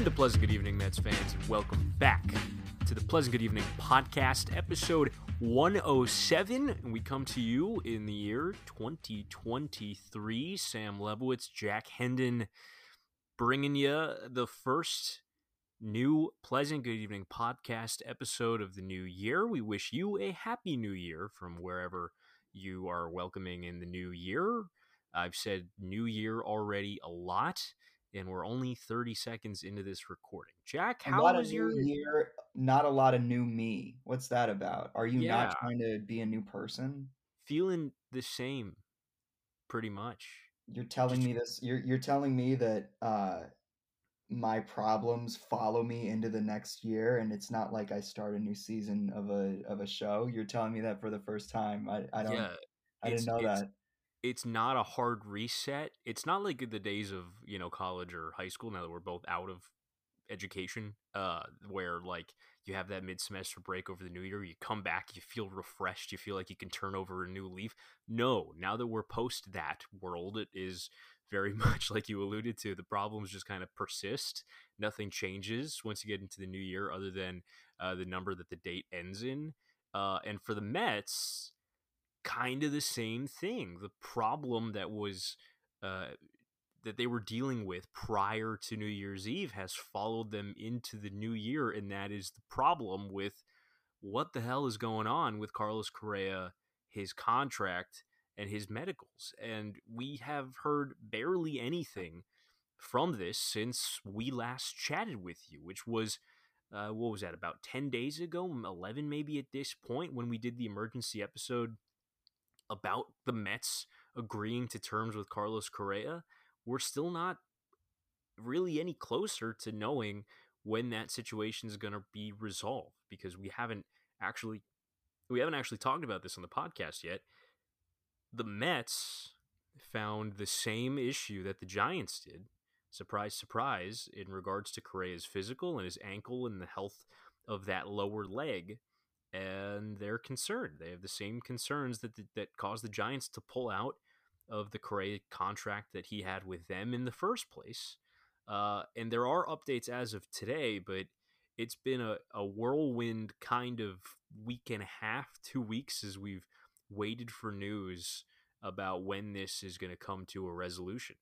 And a pleasant good evening, Mets fans, welcome back to the Pleasant Good Evening podcast, episode 107. And we come to you in the year 2023. Sam Lebowitz, Jack Hendon, bringing you the first new Pleasant Good Evening podcast episode of the new year. We wish you a happy new year from wherever you are welcoming in the new year. I've said new year already a lot and we're only 30 seconds into this recording. Jack, how was your year? Not a lot of new me. What's that about? Are you Yeah. not trying to be a new person? feeling the same pretty much? You're telling Just- me this. You're you're telling me that uh, my problems follow me into the next year, and it's not like I start a new season of a of a show. You're telling me that for the first time. I I don't. yeah, I didn't know that. It's not a hard reset. It's not like the days of, you know, college or high school now that we're both out of education, uh, where like you have that mid semester break over the new year, you come back, you feel refreshed, you feel like you can turn over a new leaf. No, now that we're post that world, it is very much like you alluded to. The problems just kind of persist. Nothing changes once you get into the new year, other than uh, the number that the date ends in. Uh, and for the Mets, kind of the same thing. The problem that was uh, that they were dealing with prior to New Year's Eve has followed them into the new year, and that is the problem with what the hell is going on with Carlos Correa, his contract, and his medicals. And we have heard barely anything from this since we last chatted with you, which was. Uh, what was that about 10 days ago 11 maybe at this point when we did the emergency episode about the Mets agreeing to terms with Carlos Correa, we're still not really any closer to knowing when that situation is going to be resolved because we haven't actually we haven't actually talked about this on the podcast yet. The Mets found the same issue that the Giants did. Surprise, surprise, in regards to Correa's physical and his ankle and the health of that lower leg and they're concerned. They have the same concerns that that caused the Giants to pull out of the Correa contract that he had with them in the first place. Uh, and there are updates as of today, but it's been a, a whirlwind kind of week and a half, two weeks as we've waited for news about when this is going to come to a resolution.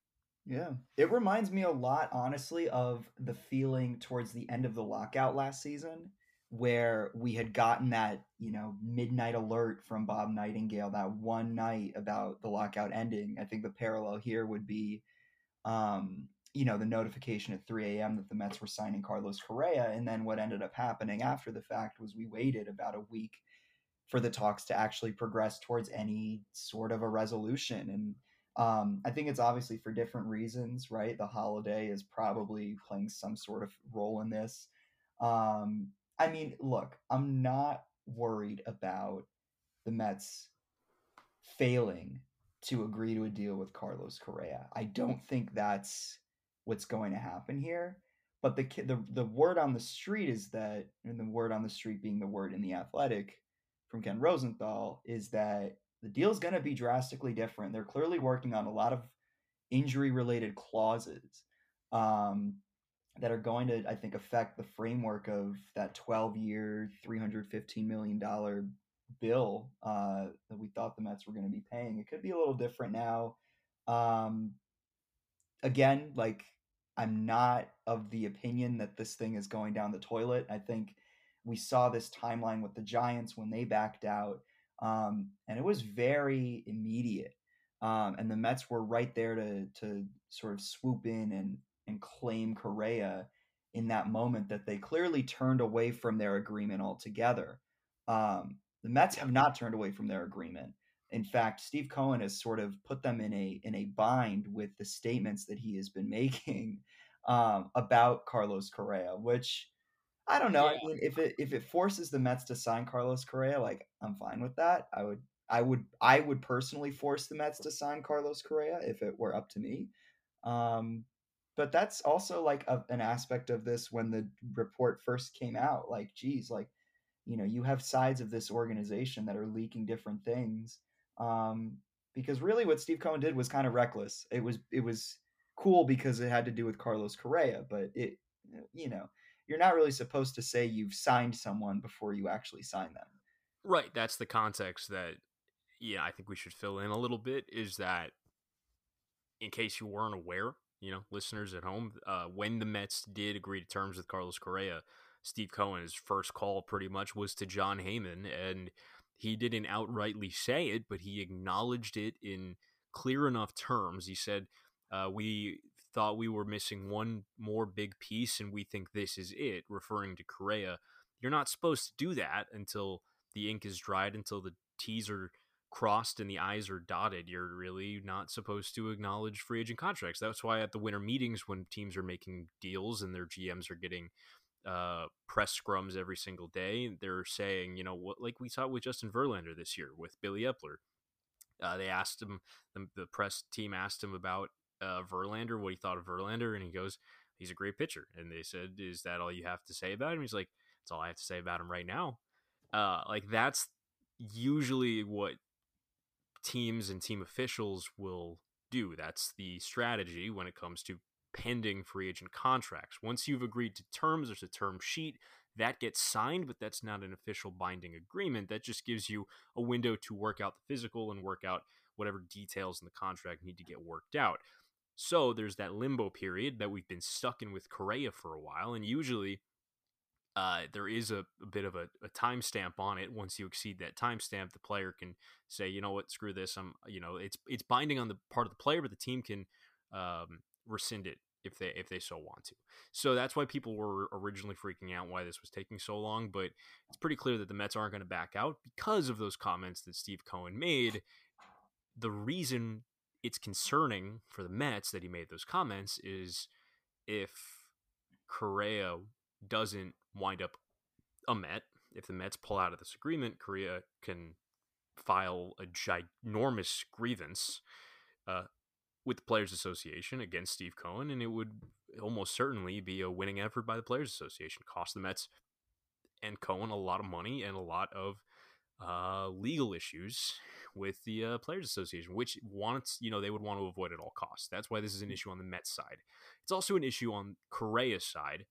Yeah. It reminds me a lot, honestly, of the feeling towards the end of the lockout last season, where we had gotten that, you know, midnight alert from Bob Nightingale that one night about the lockout ending. I think the parallel here would be, um, you know, the notification at 3 a.m. that the Mets were signing Carlos Correa. And then what ended up happening after the fact was we waited about a week for the talks to actually progress towards any sort of a resolution. And um, I think it's obviously for different reasons, right? The holiday is probably playing some sort of role in this. Um, I mean, look, I'm not worried about the Mets failing to agree to a deal with Carlos Correa. I don't think that's what's going to happen here. But the the the word on the street is that, and the word on the street being the word in the Athletic from Ken Rosenthal is that the deal's going to be drastically different. They're clearly working on a lot of injury related clauses um, that are going to, I think, affect the framework of that 12 year, $315 million bill uh, that we thought the Mets were going to be paying. It could be a little different now. Um, again, like, I'm not of the opinion that this thing is going down the toilet. I think we saw this timeline with the Giants when they backed out, um, and it was very immediate. Um, and the Mets were right there to to sort of swoop in and and claim Correa in that moment that they clearly turned away from their agreement altogether. Um, the Mets have not turned away from their agreement. In fact, Steve Cohen has sort of put them in a in a bind with the statements that he has been making um, about Carlos Correa, which I don't know. I mean, if it if it forces the Mets to sign Carlos Correa, like I'm fine with that. I would I would I would personally force the Mets to sign Carlos Correa if it were up to me. Um, but that's also like a, an aspect of this when the report first came out. Like, geez, like you know, you have sides of this organization that are leaking different things. Um, because really, what Steve Cohen did was kind of reckless. It was it was cool because it had to do with Carlos Correa, but it you know, you're not really supposed to say you've signed someone before you actually sign them. Right. That's the context that, yeah, I think we should fill in a little bit is that in case you weren't aware, you know, listeners at home, uh, when the Mets did agree to terms with Carlos Correa, Steve Cohen's first call pretty much was to Jon Heyman, and he didn't outrightly say it, but he acknowledged it in clear enough terms. He said, uh, "We thought we were missing one more big piece, and we think this is it," referring to Correa. You're not supposed to do that until the ink is dried, until the T's are crossed and the I's are dotted. You're really not supposed to acknowledge free agent contracts. That's why at the winter meetings, when teams are making deals and their GMs are getting uh, press scrums every single day, they're saying, you know, what like we saw with Justin Verlander this year with Billy Eppler. Uh, they asked him, the, the, press team asked him about uh, Verlander, what he thought of Verlander, and he goes, he's a great pitcher. And they said, is that all you have to say about him? He's like, that's all I have to say about him right now. Uh, like that's usually what teams and team officials will do. That's the strategy when it comes to pending free agent contracts. Once you've agreed to terms, there's a term sheet that gets signed, but that's not an official binding agreement. That just gives you a window to work out the physical and work out whatever details in the contract need to get worked out. So there's that limbo period that we've been stuck in with Correa for a while, and usually uh, there is a, a, bit of a, a timestamp on it. Once you exceed that timestamp, the player can say, you know what, screw this. I'm, you know, it's it's binding on the part of the player, but the team can um, rescind it if they if they so want to. So that's why people were originally freaking out why this was taking so long. But it's pretty clear that the Mets aren't going to back out because of those comments that Steve Cohen made. The reason it's concerning for the Mets that he made those comments is if Correa doesn't wind up a Met. If the Mets pull out of this agreement, Correa can file a ginormous grievance uh, with the Players Association against Steve Cohen, and it would almost certainly be a winning effort by the Players Association. Cost the Mets and Cohen a lot of money and a lot of uh, legal issues with the uh, Players Association, which wants, you know, they would want to avoid at all costs. That's why this is an issue on the Mets side. It's also an issue on Correa's side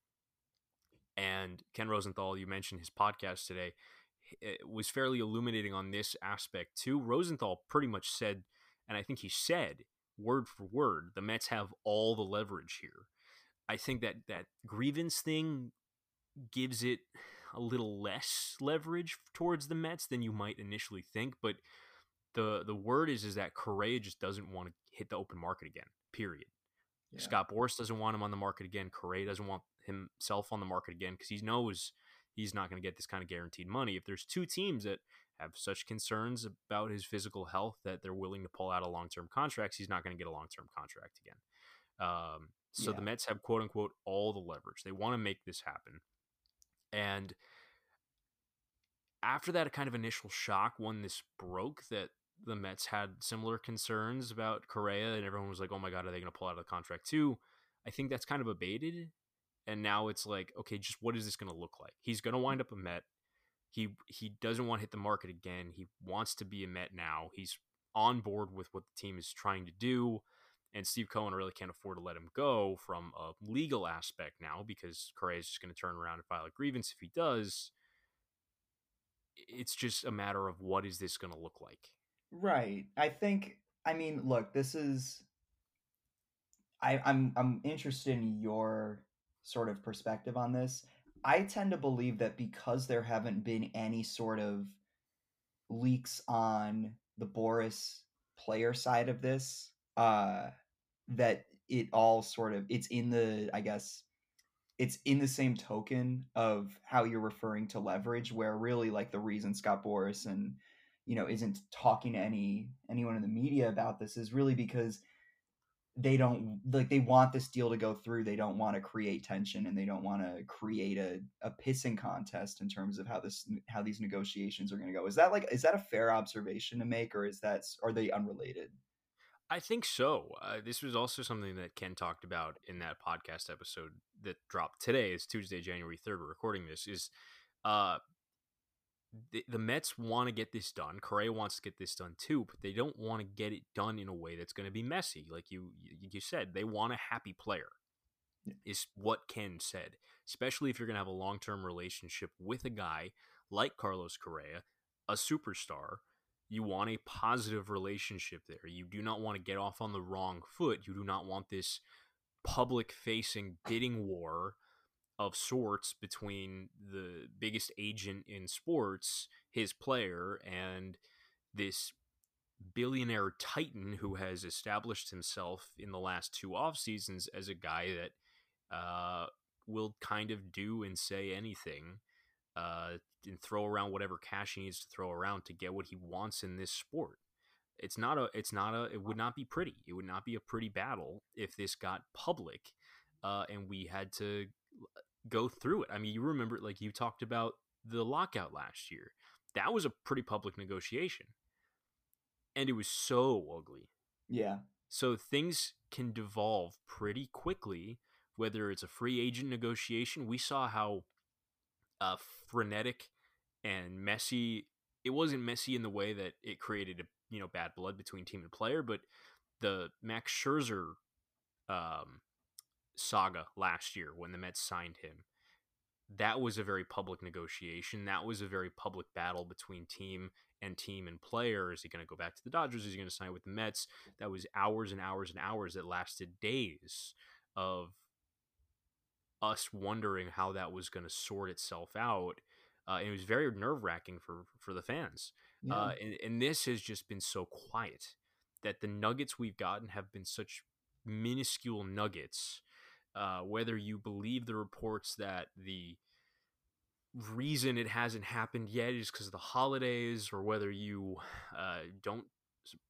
and Ken Rosenthal, you mentioned his podcast today, eh, was fairly illuminating on this aspect too. Rosenthal pretty much said, and I think he said word for word, the Mets have all the leverage here. I think that that grievance thing gives it a little less leverage towards the Mets than you might initially think, but the the word is is that Correa just doesn't want to hit the open market again. Period. Yeah. Scott Boras doesn't want him on the market again. Correa doesn't want himself on the market again because he knows he's not going to get this kind of guaranteed money. If there's two teams that have such concerns about his physical health that they're willing to pull out of long term contracts, he's not going to get a long term contract again. Um, so yeah. the Mets have quote unquote all the leverage. They want to make this happen. And after that kind of initial shock when this broke that the Mets had similar concerns about Correa and everyone was like, oh my God, are they going to pull out of the contract too? I think that's kind of abated and now it's like okay just what is this going to look like he's going to wind up a met he he doesn't want to hit the market again he wants to be a met now he's on board with what the team is trying to do and Steve Cohen really can't afford to let him go from a legal aspect now because Correa is just going to turn around and file a grievance if he does. It's just a matter of what is this going to look like. Right. I think. I mean, look, this is. I, I'm I'm interested in your sort of perspective on this. I tend to believe that because there haven't been any sort of leaks on the Boras player side of this, uh, that it all sort of it's in the I guess it's in the same token of how you're referring to leverage, where really like the reason Scott Boras and you know isn't talking to any anyone in the media about this is really because they don't like they want this deal to go through. They don't want to create tension and they don't want to create a, a pissing contest in terms of how this how these negotiations are going to go. Is that like is that a fair observation to make or is that are they unrelated? I think so. Uh, this was also something that ken talked about in that podcast episode that dropped today is tuesday january 3rd we're recording this is uh the, the Mets want to get this done. Correa wants to get this done too, but they don't want to get it done in a way that's going to be messy. Like you, you said, they want a happy player. Yeah. is what Ken said. Especially if you're going to have a long term relationship with a guy like Carlos Correa, a superstar. You want a positive relationship there. You do not want to get off on the wrong foot. You do not want this public facing bidding war of sorts between the biggest agent in sports, his player, and this billionaire titan who has established himself in the last two off seasons as a guy that uh, will kind of do and say anything uh, and throw around whatever cash he needs to throw around to get what he wants in this sport. It's not a. It's not a. It would not be pretty. It would not be a pretty battle if this got public, uh, and we had to go through it. I mean, you remember, like you talked about the lockout last year. That was a pretty public negotiation, and it was so ugly. Yeah. So things can devolve pretty quickly. Whether it's a free agent negotiation, we saw how uh, frenetic and messy. It wasn't messy in the way that it created a you know bad blood between team and player, but the Max Scherzer um, saga last year when the Mets signed him, that was a very public negotiation. That was a very public battle between team and team and player. Is he going to go back to the Dodgers? Is he going to sign with the Mets? That was hours and hours and hours that lasted days of us wondering how that was going to sort itself out. Uh, and it was very nerve wracking for for the fans. Yeah. Uh, and, and this has just been so quiet that the nuggets we've gotten have been such minuscule nuggets. Uh, whether you believe the reports that the reason it hasn't happened yet is because of the holidays, or whether you uh, don't,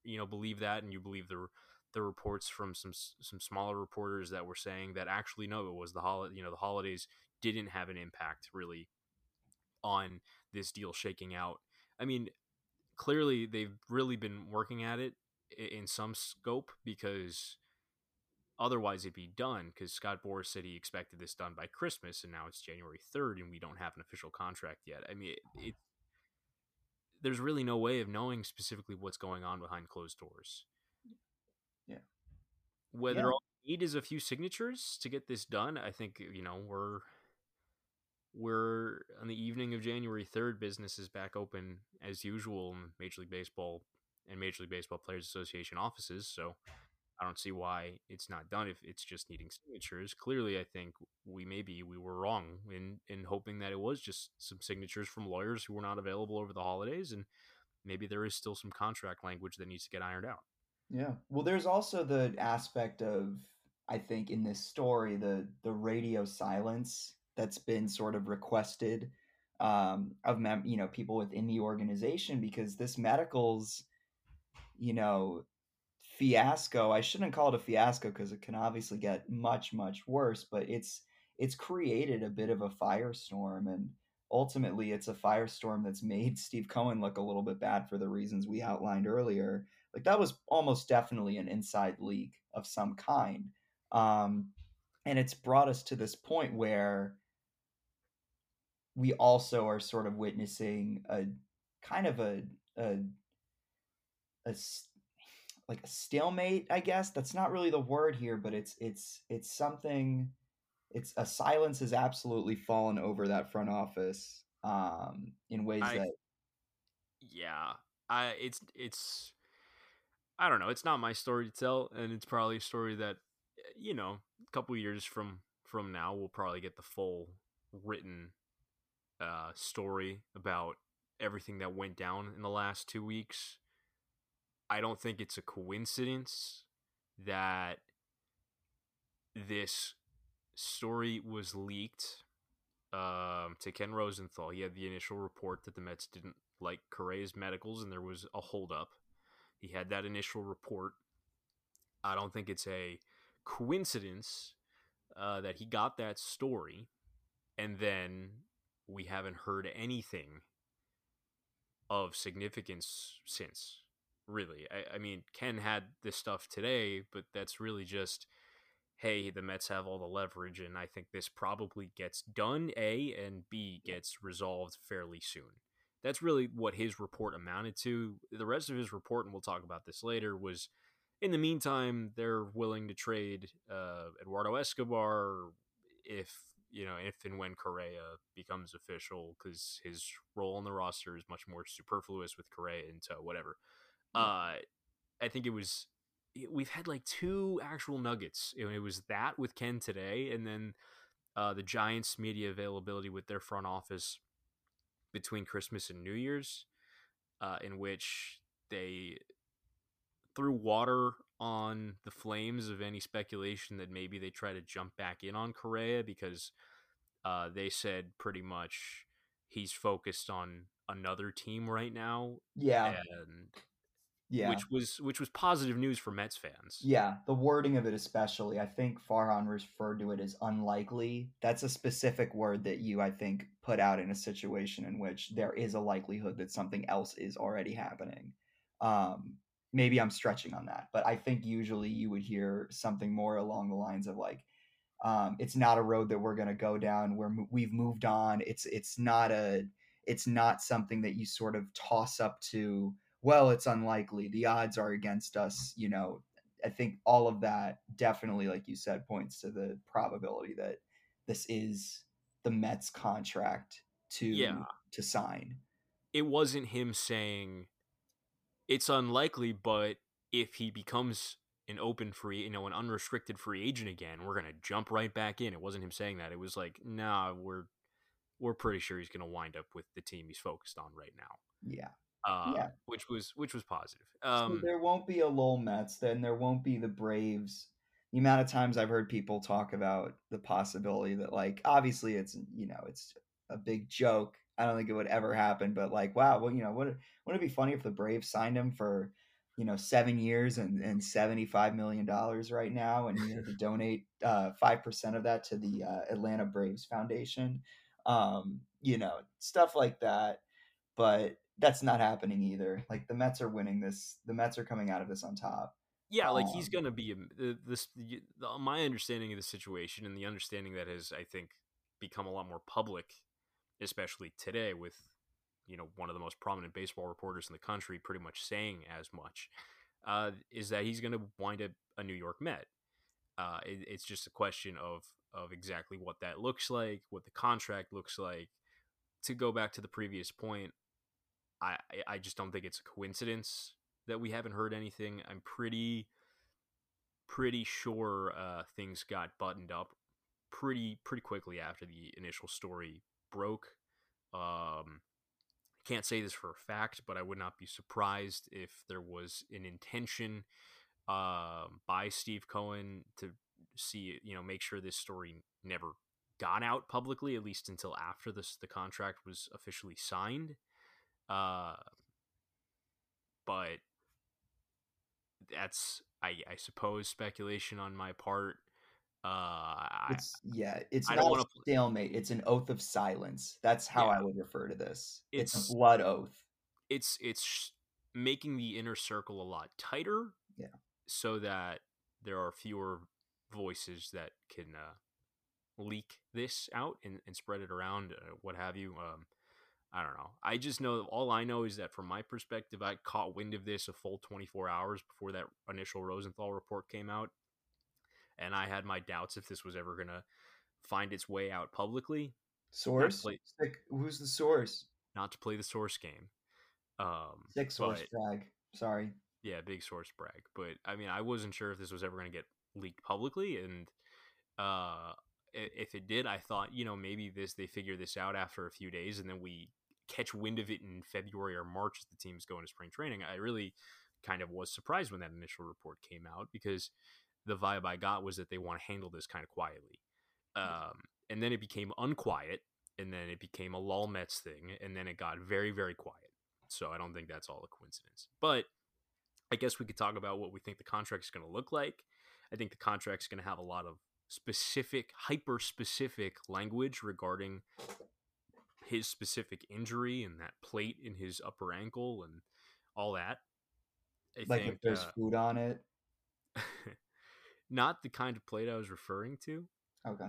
you know, believe that and you believe the the reports from some some smaller reporters that were saying that actually no, it was the holiday. You know, the holidays didn't have an impact really on this deal shaking out. I mean, clearly they've really been working at it in some scope because otherwise it'd be done because Scott Boras said he expected this done by Christmas and now it's January 3rd and we don't have an official contract yet. I mean, it, it there's really no way of knowing specifically what's going on behind closed doors. Yeah. Whether Yeah. all we need is a few signatures to get this done, I think, you know, we're we're on the evening of January 3rd, business is back open as usual in Major League Baseball and Major League Baseball Players Association offices. So I don't see why it's not done if it's just needing signatures. Clearly, I think we maybe we were wrong in in hoping that it was just some signatures from lawyers who were not available over the holidays, and maybe there is still some contract language that needs to get ironed out. Yeah. Well, there's also the aspect of I think in this story the the radio silence that's been sort of requested um, of mem- you know people within the organization because this medicals you know fiasco I shouldn't call it a fiasco because it can obviously get much much worse but it's it's created a bit of a firestorm and ultimately it's a firestorm that's made Steve Cohen look a little bit bad for the reasons we outlined earlier. Like that was almost definitely an inside leak of some kind. Um, and it's brought us to this point where we also are sort of witnessing a kind of a a, a like a stalemate i guess that's not really the word here but it's it's it's something it's a silence has absolutely fallen over that front office um in ways I- that Yeah, I it's it's I don't know. It's not my story to tell, and it's probably a story that you know a couple years from from now we'll probably get the full written uh, story about everything that went down in the last two weeks. I don't think it's a coincidence that this story was leaked um, to Ken Rosenthal. He had the initial report that the Mets didn't like Correa's medicals and there was a holdup. He had that initial report. I don't think it's a coincidence uh, that he got that story and then we haven't heard anything of significance since. Really, I, I mean, Ken had this stuff today, but that's really just hey, the Mets have all the leverage, and I think this probably gets done, A, and B, gets resolved fairly soon. That's really what his report amounted to. The rest of his report, and we'll talk about this later, was in the meantime, they're willing to trade uh, Eduardo Escobar if you know if and when Correa becomes official because his role on the roster is much more superfluous with Correa into whatever. Yeah. Uh, I think it was we've had like two actual nuggets. It was that with Ken today, and then uh, the Giants' media availability with their front office between Christmas and New Year's, uh, in which they threw water on the flames of any speculation that maybe they try to jump back in on Correa because uh, they said pretty much he's focused on another team right now. Yeah. And yeah. Which was which was positive news for Mets fans. Yeah, the wording of it especially. I think Farhan referred to it as unlikely. That's a specific word that you I think put out in a situation in which there is a likelihood that something else is already happening. Um maybe I'm stretching on that, but I think usually you would hear something more along the lines of like um, it's not a road that we're going to go down where we've moved on. It's it's not a it's not something that you sort of toss up to well, it's unlikely. The odds are against us. You know, I think all of that definitely, like you said, points to the probability that this is the Mets contract to yeah. to sign. It wasn't him saying it's unlikely, but if he becomes an open free, you know, an unrestricted free agent again, we're gonna jump right back in. It wasn't him saying that. It was like, nah, we're we're pretty sure he's gonna wind up with the team he's focused on right now. Yeah uh, yeah. which was which was positive. Um, so there won't be a LOL Mets, then there won't be the Braves. The amount of times I've heard people talk about the possibility that, like, obviously it's you know it's a big joke. I don't think it would ever happen, but like, wow, well, you know, would wouldn't it be funny if the Braves signed him for you know seven years and, and seventy five million dollars right now, and you know, to donate uh, five uh, percent of that to the uh, Atlanta Braves Foundation, um, you know, stuff like that. But that's not happening either. Like the Mets are winning this. The Mets are coming out of this on top. Yeah, like um, he's gonna be this. My understanding of the situation and the understanding that has, I think, become a lot more public, especially today, with you know one of the most prominent baseball reporters in the country pretty much saying as much, uh, is that he's gonna wind up a New York Met. Uh, it, it's just a question of of exactly what that looks like, what the contract looks like. To go back to the previous point, I I just don't think it's a coincidence that we haven't heard anything. I'm pretty pretty sure uh, things got buttoned up pretty pretty quickly after the initial story broke. Um, can't say this for a fact, but I would not be surprised if there was an intention uh, by Steve Cohen to see you know make sure this story never got out publicly, at least until after this the contract was officially signed. Uh, but that's I, I suppose speculation on my part. Uh, it's yeah, it's I not a stalemate. It's an oath of silence. That's how yeah. I would refer to this. It's, it's, a blood oath. It's it's making the inner circle a lot tighter. Yeah. So that there are fewer voices that can uh, leak this out and, and spread it around, uh, what have you. Um, I don't know. I just know all I know is that from my perspective, I caught wind of this a full 24 hours before that initial Rosenthal report came out. And I had my doubts if this was ever going to find its way out publicly. Source? Play, like, who's the source? Not to play the source game. Um, Sick source but, brag. Sorry. Yeah, big source brag. But I mean, I wasn't sure if this was ever going to get leaked publicly. And uh, if it did, I thought, you know, maybe this they figure this out after a few days and then we catch wind of it in February or March as the team's going to spring training. I really kind of was surprised when that initial report came out because the vibe I got was that they want to handle this kind of quietly. Um, and then it became unquiet, and then it became a LOL Mets thing, and then it got very, very quiet. So I don't think that's all a coincidence. But I guess we could talk about what we think the contract is going to look like. I think the contract is going to have a lot of specific, hyper specific language regarding his specific injury and that plate in his upper ankle and all that. I like think, if there's uh, food on it. not the kind of plate I was referring to. Okay.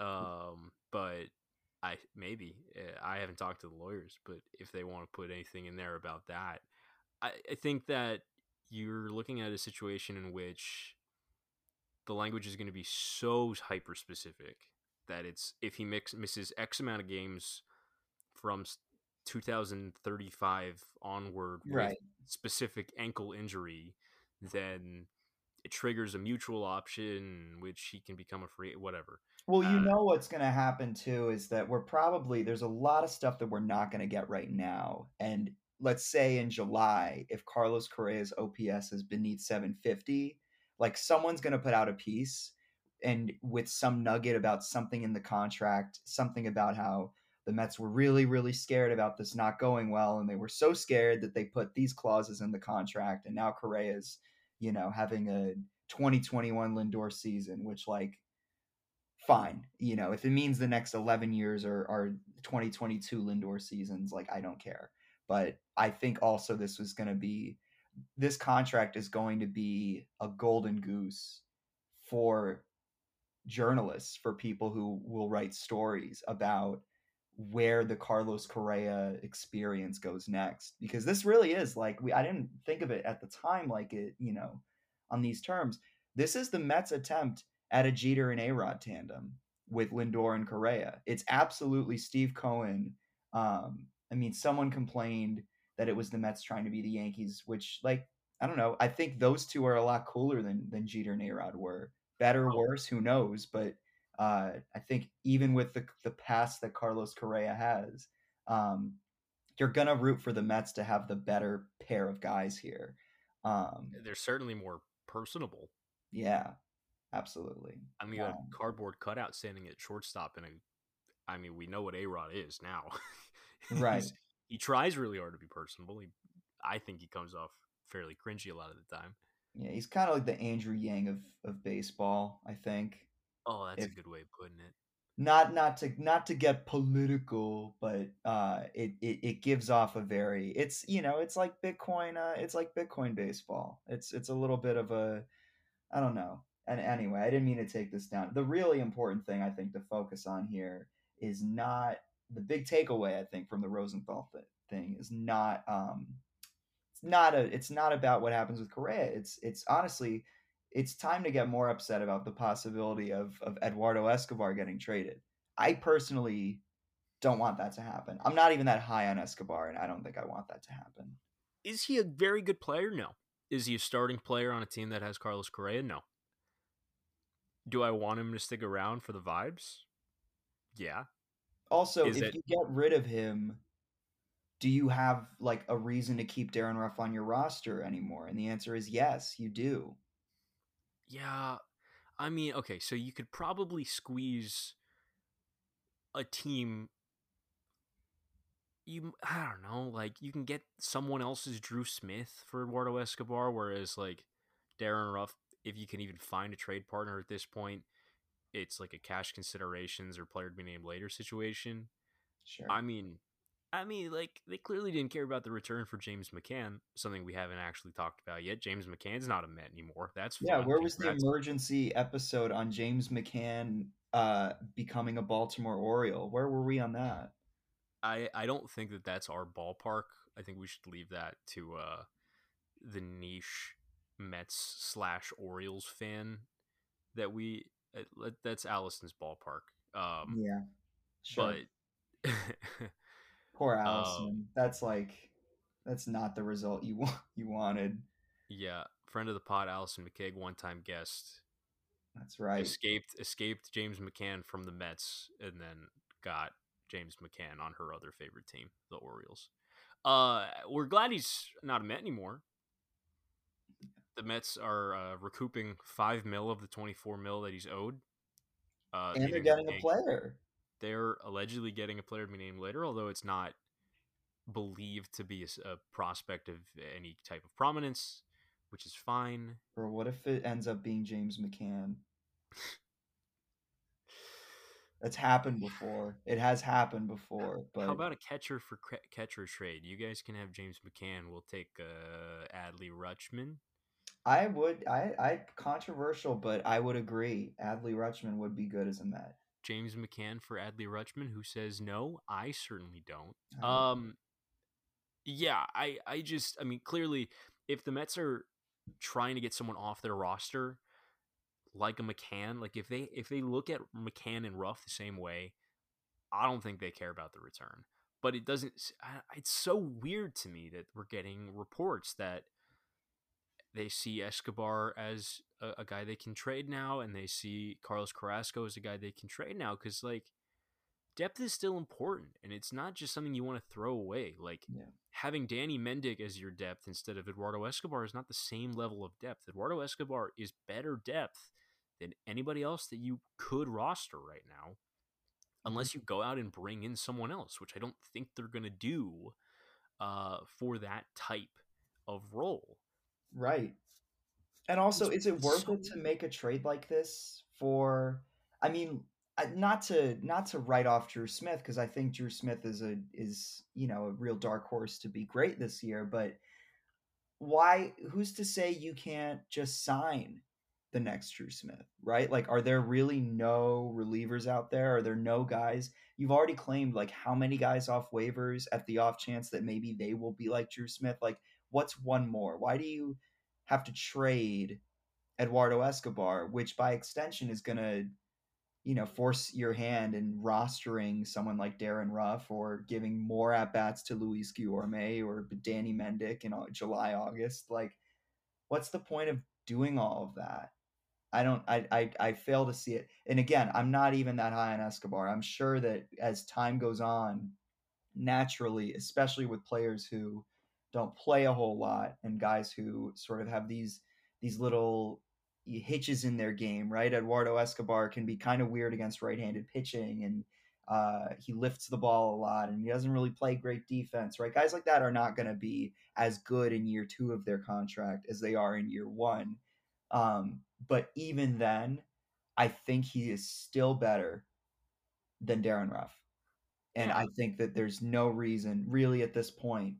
Um, but I maybe eh, I haven't talked to the lawyers, but if they want to put anything in there about that, I, I think that you're looking at a situation in which the language is going to be so hyper specific that it's if he mix, misses X amount of games from 2035 onward Right. with specific ankle injury, then it triggers a mutual option, which he can become a free whatever. Well, you Uh, know what's going to happen too is that we're probably there's a lot of stuff that we're not going to get right now. And let's say in July, if Carlos Correa's OPS is beneath 750, like someone's going to put out a piece and with some nugget about something in the contract, something about how the Mets were really, really scared about this not going well, and they were so scared that they put these clauses in the contract, and now Correa's, you know, having a 2021 Lindor season, which like fine. You know, if it means the next 11 years are 2022 Lindor seasons, like, I don't care. But I think also this was going to be, this contract is going to be a golden goose for journalists, for people who will write stories about where the Carlos Correa experience goes next. Because this really is like, we, I didn't think of it at the time like it, you know, on these terms. This is the Mets attempt at a Jeter and A Rod tandem with Lindor and Correa. It's absolutely Steve Cohen. Um, I mean, someone complained that it was the Mets trying to be the Yankees, which, like, I don't know. I think those two are a lot cooler than than Jeter and A Rod were. Better, worse, who knows? But uh, I think even with the the past that Carlos Correa has, um, you're gonna root for the Mets to have the better pair of guys here. Um, They're certainly more personable. yeah, absolutely. I mean, a Um, cardboard cutout standing at shortstop, and I mean, we know what A Rod is now. Right. He tries really hard to be personable. He, I think he comes off fairly cringy a lot of the time. Yeah, he's kind of like the Andrew Yang of of baseball. I think Oh, that's If- a good way of putting it. not not to not to get political, but uh, it, it it gives off a very it's you know it's like Bitcoin. Uh, it's like Bitcoin baseball. It's it's a little bit of a I don't know. And anyway, I didn't mean to take this down. The really important thing I think to focus on here is not the big takeaway. I think from the Rosenthal th- thing is not um, it's not a it's not about what happens with Correa. It's it's honestly it's time to get more upset about the possibility of of Eduardo Escobar getting traded. I personally don't want that to happen. I'm not even that high on Escobar, and I don't think I want that to happen. Is he a very good player? No. Is he a starting player on a team that has Carlos Correa? No. Do I want him to stick around for the vibes? Yeah. Also, Is if it- you get rid of him, do you have like a reason to keep Darin Ruf on your roster anymore? And the answer is yes, you do. Yeah. I mean, okay, so you could probably squeeze a team you I don't know, like you can get someone else's Drew Smith for Eduardo Escobar whereas like Darin Ruf if you can even find a trade partner at this point, it's like a cash considerations or player to be named later situation. Sure. I mean, I mean, like they clearly didn't care about the return for James McCann, something we haven't actually talked about yet. James McCann's not a Met anymore. That's yeah, where was the emergency episode on James McCann uh, becoming a Baltimore Oriole? Where were we on that? I I don't think that that's our ballpark. I think we should leave that to uh the niche Mets slash Orioles fan that we uh, that's Allison's ballpark. Um, yeah, sure. but Poor um, Allison. that's like that's not the result you want. You wanted. yeah, friend of the pod, Allison McKeag, one time guest, That's right. escaped escaped James McCann from the Mets and then got James McCann on her other favorite team, the Orioles. Uh, we're glad he's not a Met anymore. The Mets are uh, recouping five mil of the twenty-four mil that he's owed. Uh, and they're getting a player. They're allegedly getting a player to be named later, although it's not believed to be a prospect of any type of prominence, which is fine. Or what if it ends up being James McCann? That's happened before. It has happened before. But How about a catcher for catcher trade? You guys can have James McCann. We'll take uh, Adley Rutschman. I would. I. I controversial, but I would agree. Adley Rutschman would be good as a Met. James McCann for Adley Rutschman. Who says no? I certainly don't. Don't- Um, yeah, I, I just, I mean, clearly, if the Mets are trying to get someone off their roster, like a McCann. Like if they if they look at McCann and Ruf the same way, I don't think they care about the return. But it doesn't. It's so weird to me that we're getting reports that they see Escobar as a, a, guy they can trade now, and they see Carlos Carrasco as a guy they can trade now. Because like depth is still important, and it's not just something you want to throw away. Like yeah. having Danny Mendick as your depth instead of Eduardo Escobar is not the same level of depth. Eduardo Escobar is better depth than anybody else that you could roster right now, unless you go out and bring in someone else, which I don't think they're going to do uh, for that type of role. Right. And also, is it worth it to make a trade like this for? I mean, uh, not to not to write off Drew Smith because I think Drew Smith is a is you know a real dark horse to be great this year, but why? Who's to say you can't just sign the next Drew Smith, right? Like, are there really no relievers out there? Are there no guys? You've already claimed like how many guys off waivers at the off chance that maybe they will be like Drew Smith? Like, what's one more? Why do you have to trade Eduardo Escobar, which by extension is going to, you know, force your hand in rostering someone like Darin Ruf or giving more at bats to Luis Guillorme or Danny Mendick in uh, July, August? Like, what's the point of doing all of that? I don't I, I I fail to see it. And again, I'm not even that high on Escobar. I'm sure that as time goes on, naturally, especially with players who don't play a whole lot and guys who sort of have these these little hitches in their game, right? Eduardo Escobar can be kind of weird against right-handed pitching and uh, he lifts the ball a lot and he doesn't really play great defense, right? Guys like that are not going to be as good in year two of their contract as they are in year one. Um, but even then, I think he is still better than Darin Ruf. And I think that there's no reason, really, at this point,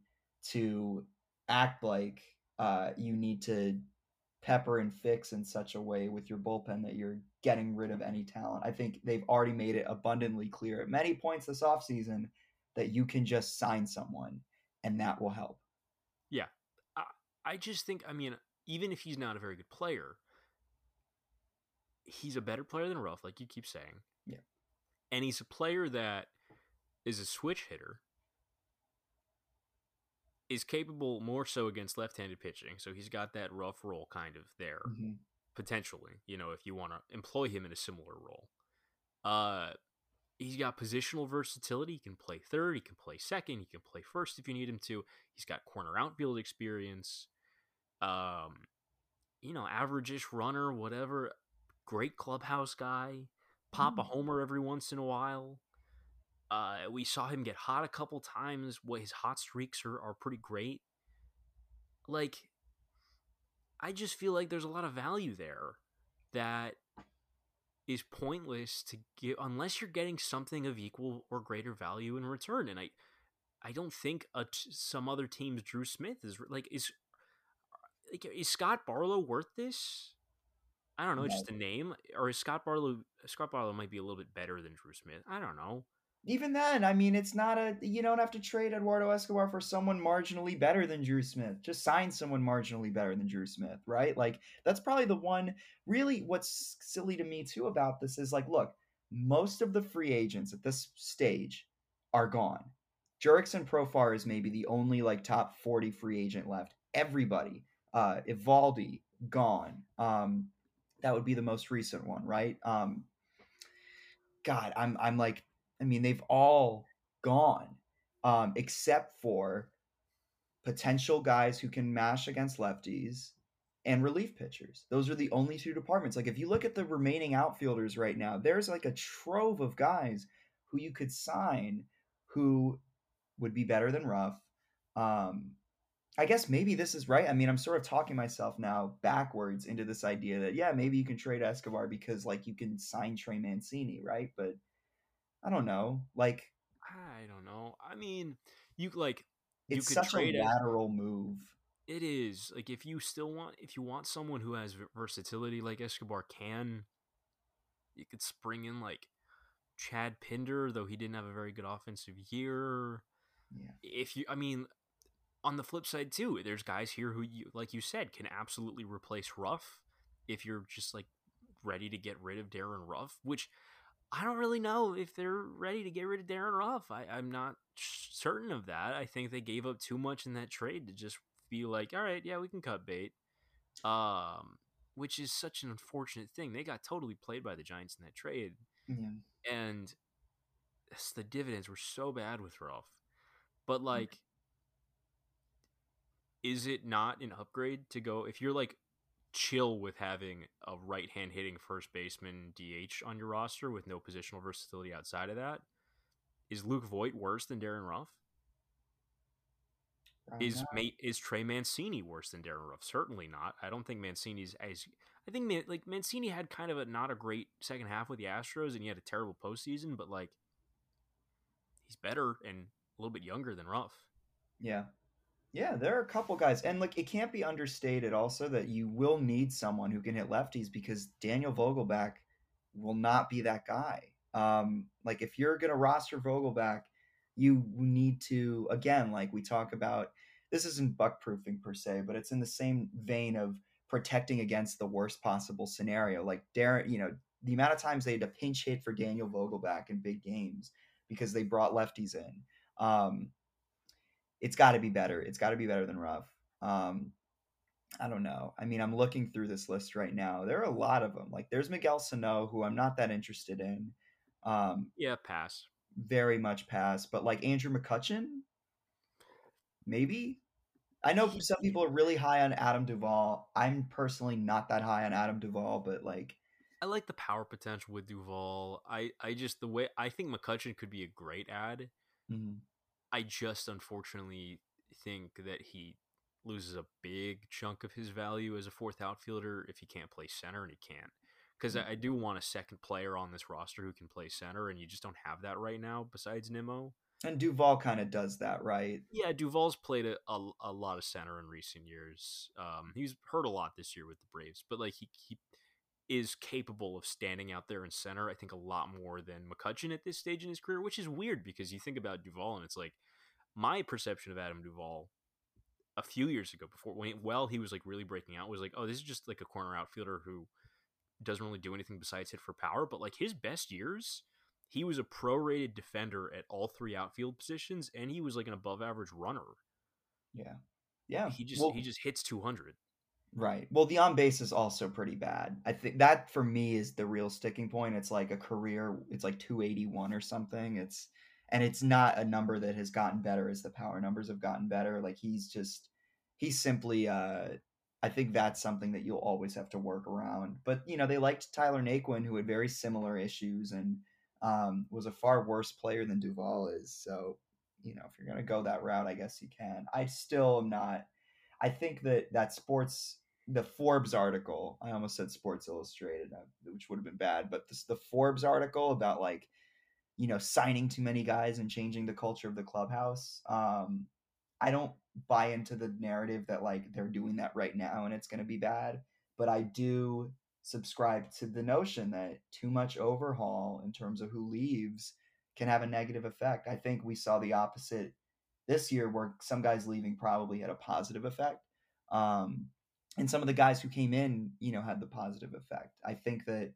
to act like uh, you need to pepper and fix in such a way with your bullpen that you're getting rid of any talent. I think they've already made it abundantly clear at many points this offseason that you can just sign someone and that will help. Yeah. I, I just think, I mean, even if he's not a very good player, he's a better player than Ruf, like you keep saying. Yeah. And he's a player that is a switch hitter, is capable more so against left handed pitching. So he's got that Ruf role kind of there, mm-hmm. potentially, you know, if you want to employ him in a similar role. Uh, he's got positional versatility. He can play third, he can play second, he can play first if you need him to. He's got corner outfield experience. Um, you know, average-ish runner, whatever. Great clubhouse guy. Pop a mm. homer every once in a while. Uh, we saw him get hot a couple times. What his hot streaks are, are pretty great. Like, I just feel like there's a lot of value there that is pointless to give unless you're getting something of equal or greater value in return. And I, I don't think a t- some other team's Drew Smith is like is like is Scott Barlow worth this? I don't know, no. just a name, or is Scott Barlow? Scott Barlow might be a little bit better than Drew Smith. I don't know. Even then, I mean, it's not a. You don't have to trade Eduardo Escobar for someone marginally better than Drew Smith. Just sign someone marginally better than Drew Smith, right? Like that's probably the one. Really, what's silly to me too about this is like, look, most of the free agents at this stage are gone. Jurickson Profar is maybe the only like top 40 free agent left. Everybody uh, Eovaldi gone. Um, that would be the most recent one, right? Um, God, I'm I'm like, I mean, they've all gone, um, except for potential guys who can mash against lefties and relief pitchers. Those are the only two departments. Like if you look at the remaining outfielders right now, there's like a trove of guys who you could sign who would be better than Ruf. Um, I guess maybe this is right. I mean, I'm sort of talking myself now backwards into this idea that yeah, maybe you can trade Escobar because like you can sign Trey Mancini, right? But I don't know. Like I don't know. I mean, you like you it's such a lateral it. move. It is like if you still want if you want someone who has versatility like Escobar can, you could spring in like Chad Pinder, though he didn't have a very good offensive year. Yeah. If you, I mean, on the flip side too, there's guys here who you like you said can absolutely replace Ruf if you're just like ready to get rid of Darin Ruf, which I don't really know if they're ready to get rid of Darin Ruf. I, I'm not certain of that. I think they gave up too much in that trade to just be like, all right, yeah, we can cut bait. Um, which is such an unfortunate thing. They got totally played by the Giants in that trade, Yeah. and the dividends were so bad with Ruf. But like, is it not an upgrade to go if you're like chill with having a right hand hitting first baseman DH on your roster with no positional versatility outside of that? Is Luke Voit worse than Darin Ruf? Is is Trey Mancini worse than Darin Ruf? Certainly not. I don't think Mancini's as I think Man- like Mancini had kind of a not a great second half with the Astros, and he had a terrible postseason. But like, he's better and a little bit younger than Ruf. Yeah. Yeah, there are a couple guys, and like it can't be understated also that you will need someone who can hit lefties because Daniel Vogelbach will not be that guy. Um, like if you're gonna roster Vogelbach, you need to again, like we talk about. This isn't buck proofing per se, but it's in the same vein of protecting against the worst possible scenario. Like Darin, you know, the amount of times they had to pinch hit for Daniel Vogelbach in big games because they brought lefties in. Um, it's got to be better. It's got to be better than Ruf. Um, I don't know. I mean, I'm looking through this list right now. There are a lot of them. Like there's Miguel Sano, who I'm not that interested in. Um, yeah, pass. Very much pass. But like Andrew McCutchen, maybe. I know some people are really high on Adam Duvall. I'm personally not that high on Adam Duvall, but like I like the power potential with Duvall. I I just the way I think McCutchen could be a great add. mm-hmm. I just unfortunately think that he loses a big chunk of his value as a fourth outfielder if he can't play center, and he can't. Because I, I, do want a second player on this roster who can play center, and you just don't have that right now besides Nimmo. And Duvall kind of does that, right? Yeah, Duvall's played a, a, a lot of center in recent years. Um, he's hurt a lot this year with the Braves, but like he, he is capable of standing out there in center, I think, a lot more than McCutchen at this stage in his career, which is weird because you think about Duvall and it's like my perception of Adam Duvall a few years ago before when well he was like really breaking out was like, oh, this is just like a corner outfielder who doesn't really do anything besides hit for power. But like his best years, he was a prorated defender at all three outfield positions, and he was like an above average runner. Yeah, yeah. He just well, he just hits two hundred. Right. Well, the on base is also pretty bad. I think that for me is the real sticking point. It's like a career. It's like two eighty one or something. It's and it's not a number that has gotten better as the power numbers have gotten better. Like he's just he's simply uh I think that's something that you'll always have to work around. But you know, they liked Tyler Naquin, who had very similar issues and um, was a far worse player than Duvall is. So, you know, if you're gonna go that route, I guess you can. I still am not. I think that that sports, the Forbes article, I almost said Sports Illustrated, uh, which would have been bad, but this the Forbes article about like, you know, signing too many guys and changing the culture of the clubhouse. Um, I don't buy into the narrative that like they're doing that right now and it's going to be bad, but I do subscribe to the notion that too much overhaul in terms of who leaves can have a negative effect. I think we saw the opposite this year where some guys leaving probably had a positive effect. Um, and some of the guys who came in, you know, had the positive effect. I think that,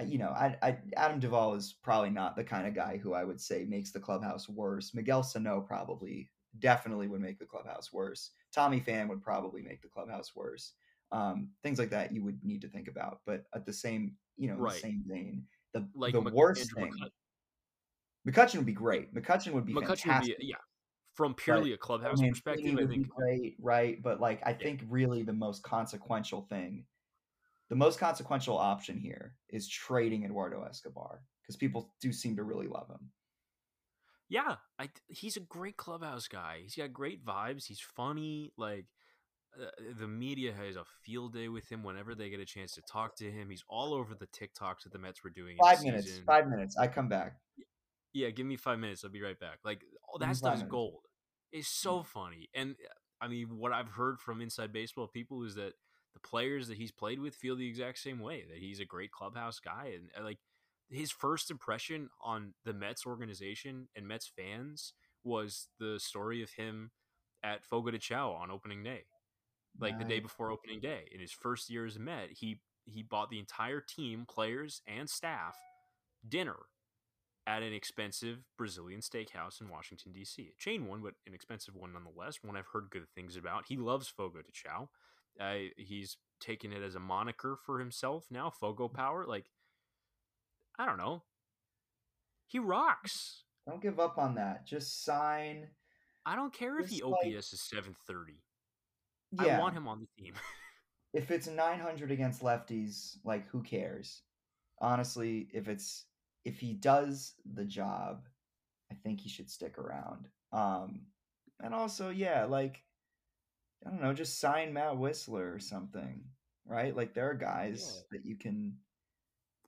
uh, you know, I, I, Adam Duvall is probably not the kind of guy who I would say makes the clubhouse worse. Miguel Sano probably definitely would make the clubhouse worse. Tommy Pham would probably make the clubhouse worse. Um, things like that you would need to think about. But at the same, you know, right. the same vein, the like the worst Andrew thing. McCutchen. McCutchen would be great. McCutchen would be McCutchen fantastic. Would be, yeah, from purely but, a clubhouse I mean, perspective, I think great, right? But like, I yeah. think really the most consequential thing, the most consequential option here is trading Eduardo Escobar because people do seem to really love him. Yeah, I he's a great clubhouse guy. He's got great vibes. He's funny. Like uh, the media has a field day with him whenever they get a chance to talk to him. He's all over the TikToks that the Mets were doing. Five minutes. Season. Five minutes. I come back. Yeah, give me five minutes. I'll be right back. Like all that stuff is gold. It's so funny, and eh, I mean, what I've heard from inside baseball people is that the players that he's played with feel the exact same way. That he's a great clubhouse guy, and eh, like his first impression on the Mets organization and Mets fans was the story of him at Fogo de Chao on opening day, like the day before opening day. In his first year as a Met, he he bought the entire team, players and staff, dinner at an expensive Brazilian steakhouse in Washington D.C. A chain one, but an expensive one nonetheless. One I've heard good things about. He loves Fogo de Chao. Uh, he's taken it as a moniker for himself now. Fogo Power, like I don't know. He rocks. Don't give up on that. Just sign. I don't care if he Just like- OPS is seven thirty. Yeah. I want him on the team. if it's 900 against lefties, like who cares? Honestly, if it's if he does the job, I think he should stick around. Um and also, yeah, like I don't know, just sign Matt Wisler or something, right? Like there are guys Yeah. that you can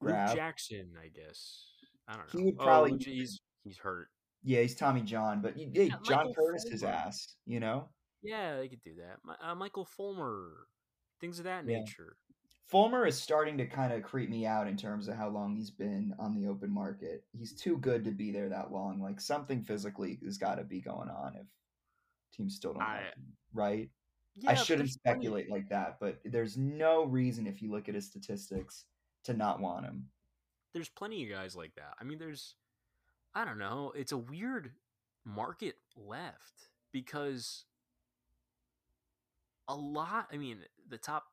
Luke grab. Jackson, I guess. I don't know. He would Oh, probably- Luke- he's he's hurt. Yeah, he's Tommy John, but you, Yeah, John Michael Curtis his ass, you know? Yeah, they could do that. Uh, Michael Fulmer, things of that Yeah. nature. Fulmer is starting to kind of creep me out in terms of how long he's been on the open market. He's too good to be there that long. Like something physically has got to be going on if teams still don't I- him, right? Yeah, I shouldn't speculate like that, but there's no reason if you look at his statistics to not want him. there's plenty of guys like that. I mean, there's, I don't know, it's a weird market left because a lot. I mean, the top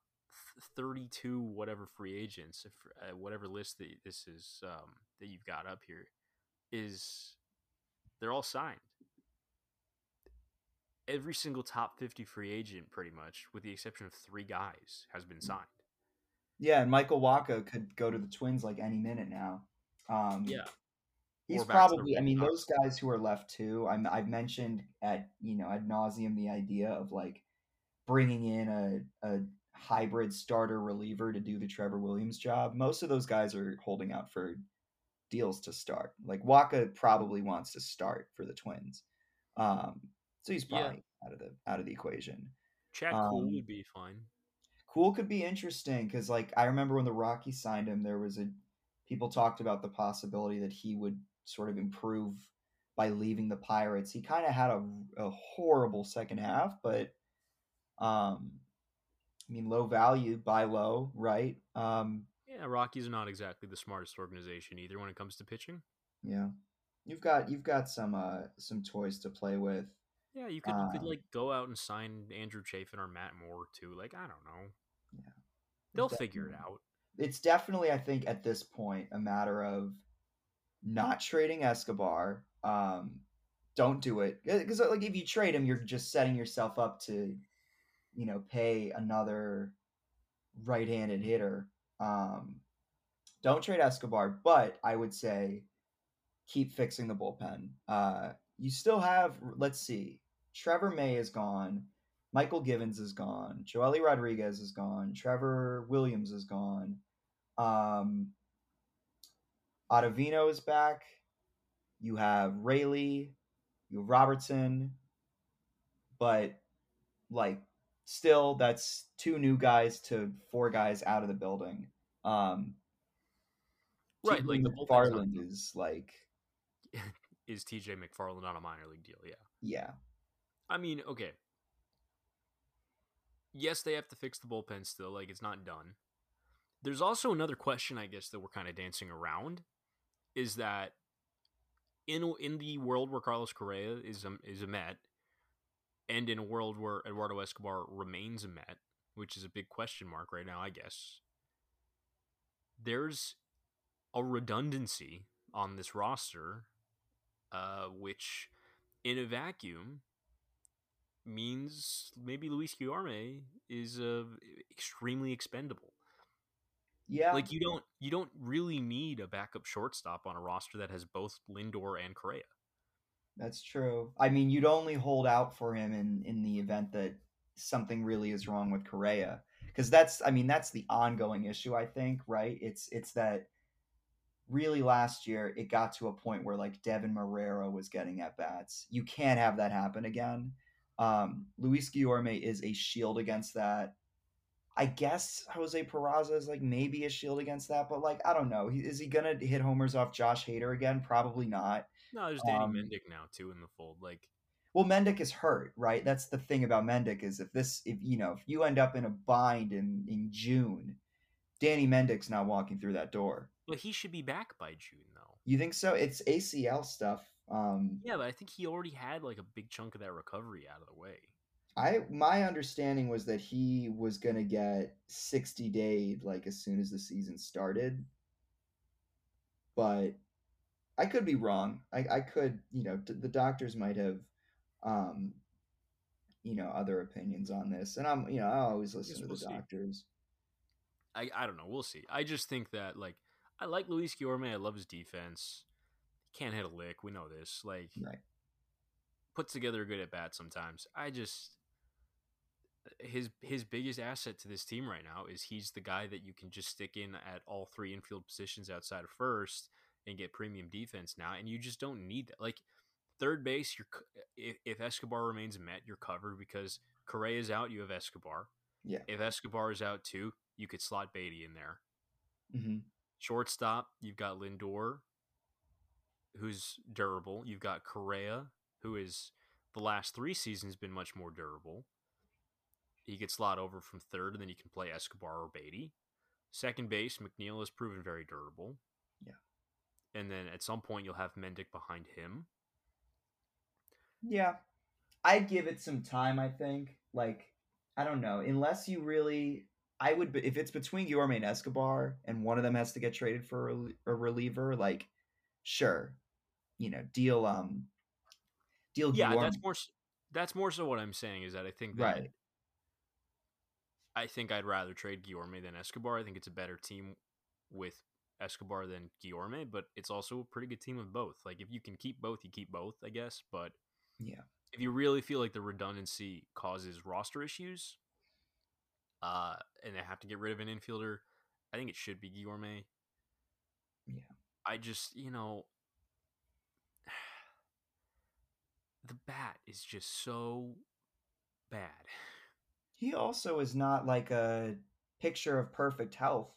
th- thirty-two whatever free agents, if uh, whatever list that this is um, that you've got up here, is they're all signed. Every single top fifty free agent, pretty much, with the exception of three guys, has been signed. Yeah, and Michael Wacha could go to the Twins like any minute now. Um, Yeah, He's Or back to the probably. I mean, those guys who are left too. I'm, I've mentioned at you know ad nauseum the idea of like bringing in a a hybrid starter reliever to do the Trevor Williams job. Most of those guys are holding out for deals to start. Like Wacha probably wants to start for the Twins, um, so he's Yeah. probably out of the out of the equation. Chad Kuhl Um, would be fine. Kuhl could be interesting because, like, I remember when the Rockies signed him, there was a people talked about the possibility that he would sort of improve by leaving the Pirates. He kind of had a, a horrible second half, but um, I mean, low value, buy low, right? Um, Yeah, Rockies are not exactly the smartest organization either when it comes to pitching. yeah, you've got you've got some uh some toys to play with. Yeah, you could you could Um, like go out and sign Andrew Chafin or Matt Moore too. Like I don't know, Yeah, they'll figure it out. it's definitely, I think, at this point, a matter of not trading Escobar. Um, don't do it because, like, if you trade him, you're just setting yourself up to, you know, pay another right-handed hitter. Um, don't trade Escobar, but I would say keep fixing the bullpen. Uh, you still have, let's see, Trevor May is gone. Mychal Givens is gone. Joely Rodriguez is gone. Trevor Williams is gone. Um, Ottavino is back. You have Raley. You have Robertson. But, like, still, that's two new guys to four guys out of the building. Um, Right, like the not McFarland is like, Is T.J. McFarland on a minor league deal? Yeah, yeah, I mean, okay. Yes, they have to fix the bullpen still. Like it's not done. There's also another question, I guess, that we're kind of dancing around, is that in in the world where Carlos Correa is a, is a Met, and in a world where Eduardo Escobar remains a Met, which is a big question mark right now, I guess. There's a redundancy on this roster, uh, which in a vacuum means maybe Luis Guillorme is uh, extremely expendable. yeah. Like you don't you don't really need a backup shortstop on a roster that has both Lindor and Correa. That's true. I mean, you'd only hold out for him in in the event that something really is wrong with Correa, because that's I mean that's the ongoing issue. I think right. It's it's that really last year it got to a point where like Deven Marrero was getting at bats. You can't have that happen again. Um, Luis Guillorme is a shield against that. I guess Jose Peraza is like maybe a shield against that, but like I don't know. Is he gonna hit homers off Josh Hader again? Probably not. No, there's Danny Um, Mendick now too in the fold. Like Well, Mendick is hurt, right? That's the thing about Mendick is if this, if you know, if you end up in a bind in in June, Danny Mendick's not walking through that door. But he should be back by June, though. You think so? It's ACL stuff. Um, Yeah, but I think he already had like a big chunk of that recovery out of the way. I my understanding was that he was gonna get sixty day like as soon as the season started, but I could be wrong. I I could you know the doctors might have, um, you know other opinions on this, and I'm you know I always listen Guess to we'll the see. doctors. I I don't know. We'll see. I just think that like I like Luis Guillorme. I love his defense. Can't hit a lick. We know this. Like Right. puts together a good at bat sometimes. I just his his biggest asset to this team right now is he's the guy that you can just stick in at all three infield positions outside of first and get premium defense now, and you just don't need that. Like third base, you're if, if Escobar remains met, you're covered because Correa is out. You have Escobar. Yeah. If Escobar is out too, you could slot Baty in there. hmm Shortstop, you've got Lindor, who's durable. You've got Correa, who is the last three seasons been much more durable. He could slot over from third, and then you can play Escobar or Baty. Second base, McNeil has proven very durable. Yeah. And then at some point, you'll have Mendick behind him. Yeah, I'd give it some time. I think like I don't know unless you really. I would if it's between Guillorme and Escobar, and one of them has to get traded for a, a reliever. Like, sure, you know, deal um, deal Yeah, Guillorme. that's more. That's more so what I'm saying is that I think that right. I think I'd rather trade Guillorme than Escobar. I think it's a better team with Escobar than Guillorme, but it's also a pretty good team with both. Like if you can keep both, you keep both, I guess. But Yeah. if you really feel like the redundancy causes roster issues, uh, and they have to get rid of an infielder, I think it should be Guillorme. Yeah. I just, you know, the bat is just so bad. He also is not like a picture of perfect health,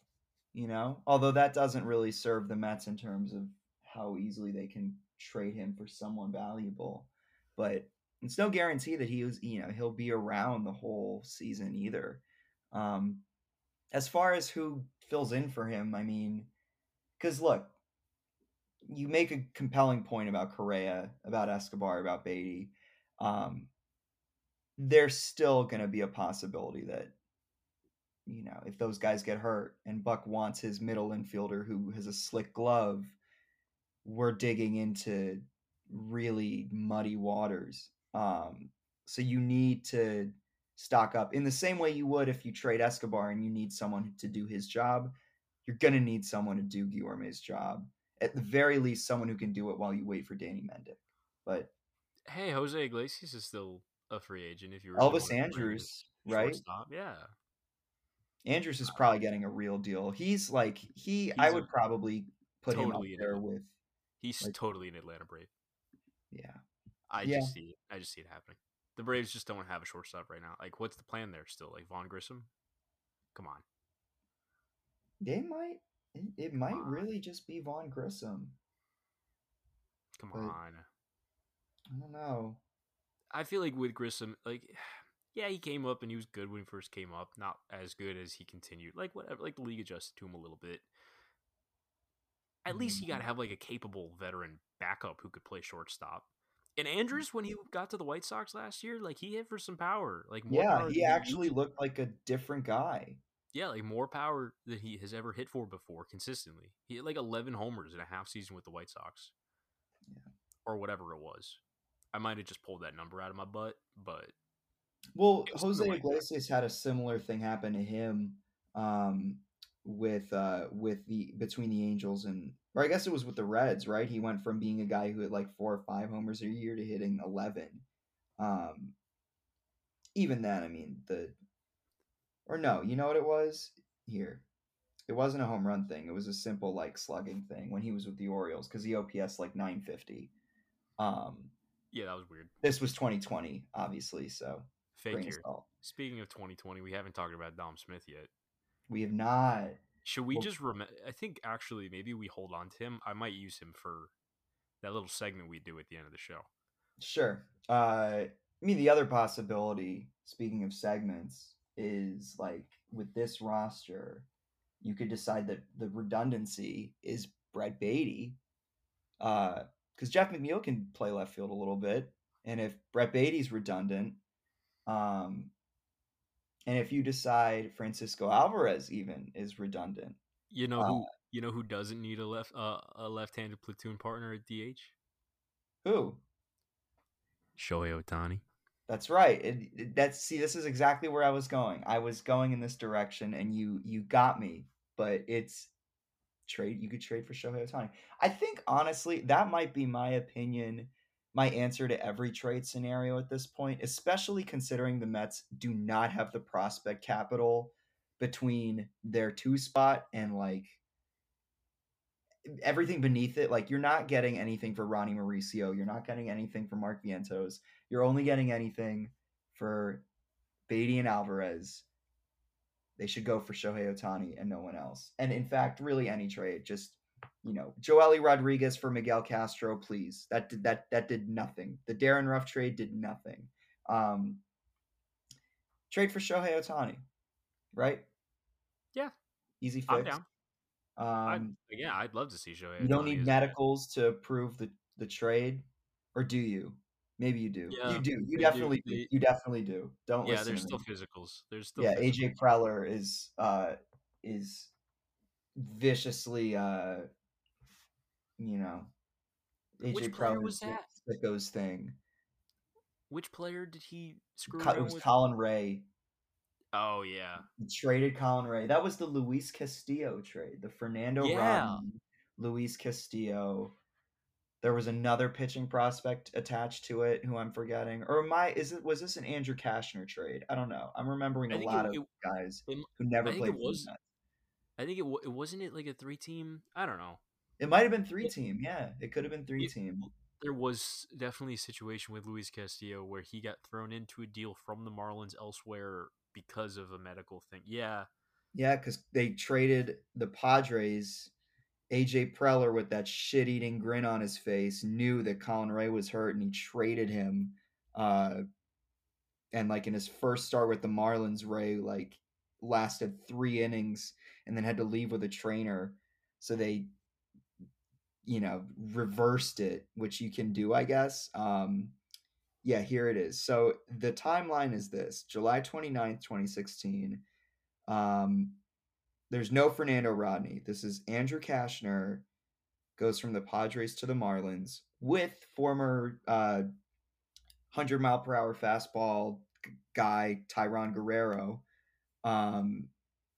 you know? Although that doesn't really serve the Mets in terms of how easily they can trade him for someone valuable. But it's no guarantee that he was, you know, he'll be around the whole season either. Um, as far as who fills in for him, I mean, because look, you make a compelling point about Correa, about Escobar, about Baty. Um, there's still going to be a possibility that you know if those guys get hurt and Buck wants his middle infielder who has a slick glove, we're digging into really muddy waters. Um, so you need to stock up in the same way you would if you trade Escobar and you need someone to do his job. You're gonna need someone to do Guillorme's job. At the very least, someone who can do it while you wait for Danny Mendick. But Hey, Jose Iglesias is still a free agent. If you really Elvis wanna bring in Andrus, right? yeah, Andrus is uh, probably getting a real deal. He's like he. I He's a- would probably put him up there with. he's Like- totally an Atlanta Brave. Yeah, I Yeah. just see it. I just see it happening. The Braves just don't have a shortstop right now. Like, what's the plan there still? Like Vaughn Grissom? Come on. they might. It, it might on. really just be Vaughn Grissom. Come But- on. I don't know. I feel like with Grissom, like, yeah, he came up and he was good when he first came up. Not as good as he continued. Like, whatever. Like, the league adjusted to him a little bit. At least you got to have, like, a capable veteran backup who could play shortstop. And Andrus, when he got to the White Sox last year, like, he hit for some power. Like, more Yeah, power he actually used- looked like a different guy. Yeah, like more power than he has ever hit for before consistently. He hit like 11 homers in a half season with the White Sox. Yeah. Or whatever it was. I might have just pulled that number out of my butt, but Well, Jose Iglesias had a similar thing happen to him um, with uh, with the between the Angels and or I guess it was with the Reds, right? He went from being a guy who had like four or five homers a year to hitting eleven. Um, even then, I mean the or no, you know what it was here. It wasn't a home run thing. It was a simple like slugging thing when he was with the Orioles because he OPS like nine fifty. Um, yeah, that was weird. this was twenty twenty, obviously, so Fake. Speaking of 2020, we haven't talked about Dom Smith yet. We have not. Should we Well- just rem? I think actually maybe we hold on to him. I might use him for that little segment we do at the end of the show. Sure. Uh, I mean, the other possibility, speaking of segments, is like with this roster, you could decide that the redundancy is Brett Baty, because Jeff McNeil can play left field a little bit, and if Brett Baty's redundant, um, and if you decide Francisco Alvarez even is redundant, you know who uh, you know who doesn't need a left uh, a left-handed platoon partner at DH? Who? Shohei Ohtani. That's right. It, it, that's see, this is exactly where I was going. I was going in this direction, and you you got me. But it's trade. You could trade for Shohei Ohtani. I think honestly, that might be my opinion my answer to every trade scenario at this point, especially considering the Mets do not have the prospect capital between their two spot and like everything beneath it. Like you're not getting anything for Ronny Mauricio. You're not getting anything for Mark Vientos. You're only getting anything for Baty and Alvarez. They should go for Shohei Ohtani and no one else. And in fact, really any trade, just you know, Joely Rodriguez for Miguel Castro, please. That did that that did nothing. The Darin Ruf trade did nothing. Um, trade for Shohei Ohtani, right? Yeah, easy fix. I'm down. Um, I'd, yeah, I'd love to see Shohei. You don't need medicals to prove the the trade, or do you? Maybe you do. Yeah, you do. You definitely do. You definitely do. Don't. Listen. Yeah, there's still physicals. There's still. Yeah, physicals. AJ Preller is uh is viciously uh you know, AJ Which player was that? Sicko's thing. Which player did he screw Co- It was with? Colin Rea. Oh yeah, he traded Colin Rea. That was the Luis Castillo trade. The Fernando yeah. Rodney, Luis Castillo. There was another pitching prospect attached to it who I'm forgetting. Or I? Is it was this an Andrew Cashner trade? I don't know. I'm remembering a lot it, of it, guys it, who never played. It was. I think it, it wasn't it like a three team. I don't know. It might have been three team. Yeah, it could have been three team. There was definitely a situation with Luis Castillo where he got thrown into a deal from the Marlins elsewhere because of a medical thing. Yeah. Yeah, because they traded the Padres. AJ Preller, with that shit eating grin on his face, knew that Colin Rea was hurt and he traded him. Uh, and like in his first start with the Marlins, Rea like lasted three innings and then had to leave with a trainer. So they you know reversed it which you can do i guess um yeah here it is so the timeline is this july 29th 2016 um there's no fernando rodney this is andrew Cashner goes from the padres to the marlins with former uh 100 mile per hour fastball guy tayron guerrero um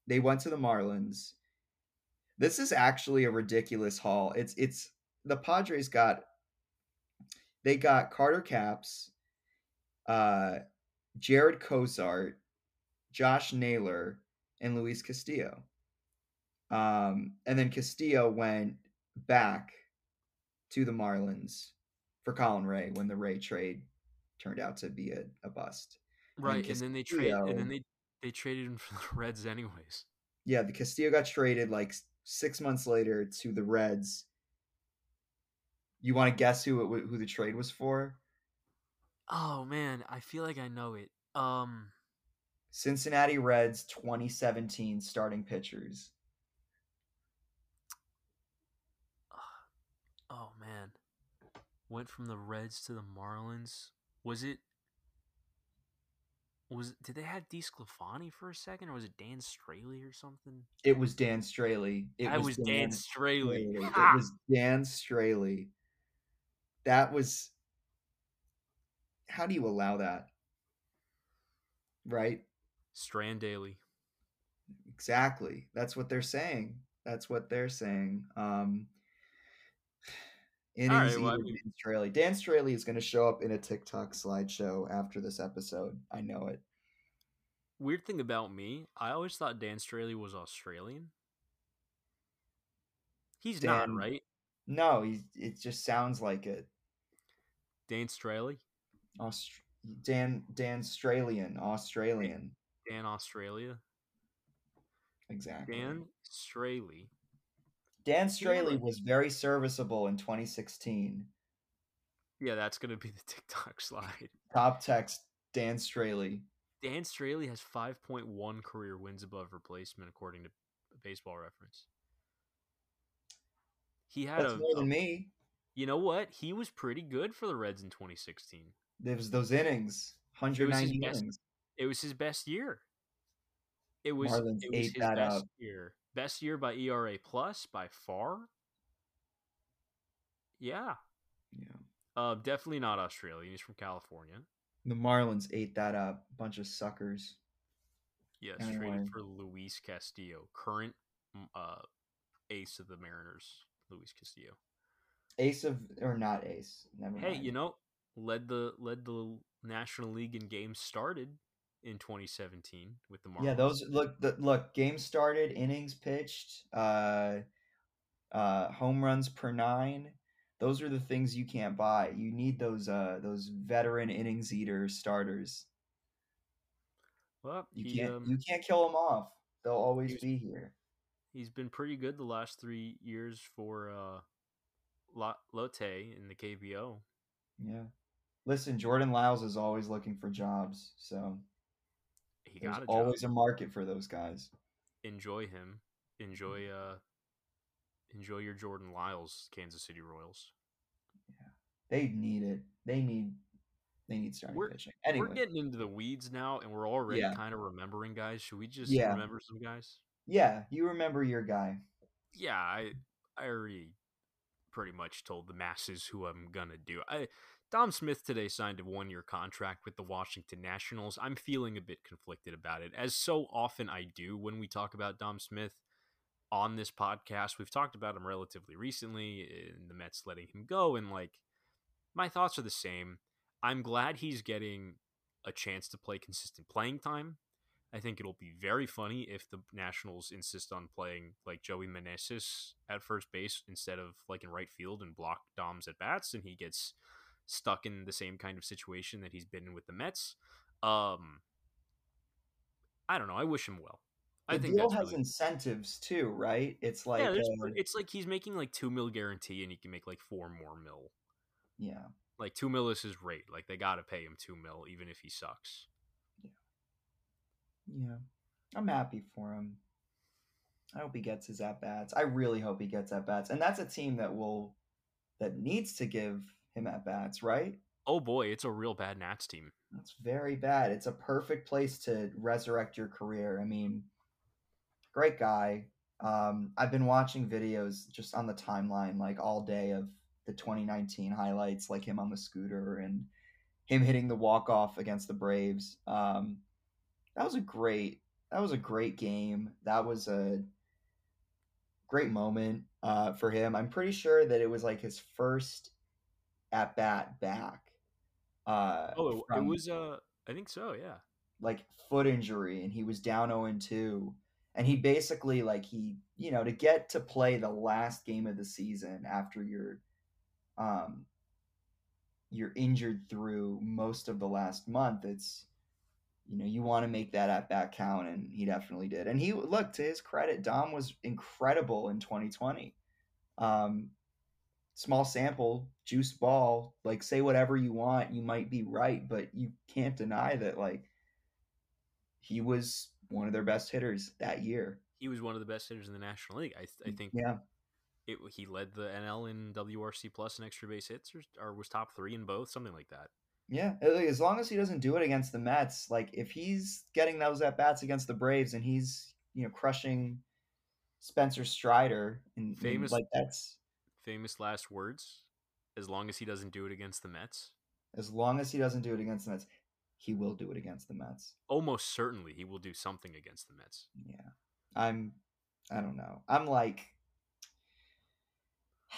they went to the marlins this is actually a ridiculous haul. It's it's the Padres got they got Carter Capps, uh, Jarred Cosart, Josh Naylor, and Luis Castillo. Um, and then Castillo went back to the Marlins for Colin Rea when the Rea trade turned out to be a, a bust. Right, and, and then they trade and then they they traded him for the Reds anyways. Yeah, the Castillo got traded like six months later to the Reds. You want to guess who it, who the trade was for? Oh man, I feel like I know it. Um, Cincinnati Reds 2017 starting pitchers. Man, went from the Reds to the Marlins. Was it was did they have DeSclafani for a second, or was it Dan Straily or something? It was Dan Straily. It was, was Dan, Dan Straily. Straily. It was Dan Straily. That was. How do you allow that? Right. Strand Daily. Exactly. That's what they're saying. That's what they're saying. Um, innings right, well, Dan Straily. Dan Straily is going to show up in a TikTok slideshow after this episode. I know it. Weird thing about me, I always thought Dan Straily was Australian. He's Dan, not, right? No, he. It just sounds like it. Dan Straily. Aust- Dan Dan Australian Australian. Dan Australia. Exactly. Dan Straily Dan Straily was very serviceable in 2016. Yeah, that's gonna be the TikTok slide. Top text Dan Straily. Dan Straily has 5.1 career wins above replacement, according to Baseball Reference. He had That's a, more a- than me. You know what? He was pretty good for the Reds in 2016. There was those innings, It was his 190 best. innings. It was his best year. It was. Marlins it was his best up. year. Best year by ERA plus by far. Yeah. Yeah. Uh, definitely not Australian. He's from California. The Marlins ate that up. Bunch of suckers. Yes, Anyway. traded for Luis Castillo, current mm, uh, ace of the Mariners. Luis Castillo. Ace of or not ace. Never Hey, mind. you know, led the led the National League in games started in 2017 with the Marlins. Yeah, those look. The, look, game started, innings pitched, uh, uh, home runs per nine. Those are the things you can't buy. You need those uh those veteran innings eater starters. Well, You he, can't um, you can't kill them off. They'll always be here. he's been pretty good the last three years for uh, Lotte in the KBO. Yeah. Listen, Jordan Lyles is always looking for jobs, so He there's got a always job. a market for those guys. Enjoy him. Enjoy uh, enjoy your Jordan Lyles, Kansas City Royals. Yeah. They need it. They need they need starting We're- pitching. Anyway, We're getting into the weeds now, and we're already Yeah. kind of remembering guys. Should we just Yeah. remember some guys? yeah, you remember your guy. yeah, I I already pretty much told the masses who I'm gonna do. I Dom Smith today signed a one year contract with the Washington Nationals. I'm feeling a bit conflicted about it, as so often I do when we talk about Dom Smith on this podcast. We've talked about him relatively recently in the Mets letting him go, and like my thoughts are the same. I'm glad he's getting a chance to play consistent playing time. I think it'll be very funny if the Nationals insist on playing like Joey Meneses at first base instead of like in right field and block Dom's at bats, and he gets stuck in the same kind of situation that he's been in with the Mets. Um, I don't know. I wish him well. I The think deal has really, incentives too, right? It's like yeah. Uh, it's like he's making like two mil guarantee, and he can make like four more mil. yeah. Like two mil is his rate. Like they got to pay him two mil, even if he sucks. Yeah, yeah. I'm happy for him. I hope he gets his at bats. I really hope he gets at bats. And that's a team that will that needs to give him at bats, right? Oh boy, it's a real bad Nats team. That's very bad. It's a perfect place to resurrect your career. I mean, great guy. Um, I've been watching videos just on the timeline like all day of the 2019 highlights, like him on the scooter and him hitting the walk off against the Braves. Um, that was a great. That was a great game. That was a great moment uh, for him. I'm pretty sure that it was like his first at bat back. Uh, Oh, it, it was. Uh, I think so. Yeah. like foot injury and he was down 0 and 2 and he basically like he you know to get to play the last game of the season after you're um you're injured through most of the last month it's you know you want to make that at bat count and he definitely did and he look to his credit dom was incredible in 2020 um small sample juice ball like say whatever you want you might be right but you can't deny that like he was one of their best hitters that year He was one of the best hitters in the National League. I, I think yeah it, he led the NL in WRC plus and extra base hits, or, or was top three in both, something like that. yeah as long as he doesn't do it against the mets like if he's getting those at bats against the braves and he's you know crushing spencer strider and, and, Famous- like that's Famous last words. As long as he doesn't do it against the Mets, as long as he doesn't do it against the mets he will do it against the mets almost certainly he will do something against the Mets. Yeah. I'm I don't know. I'm like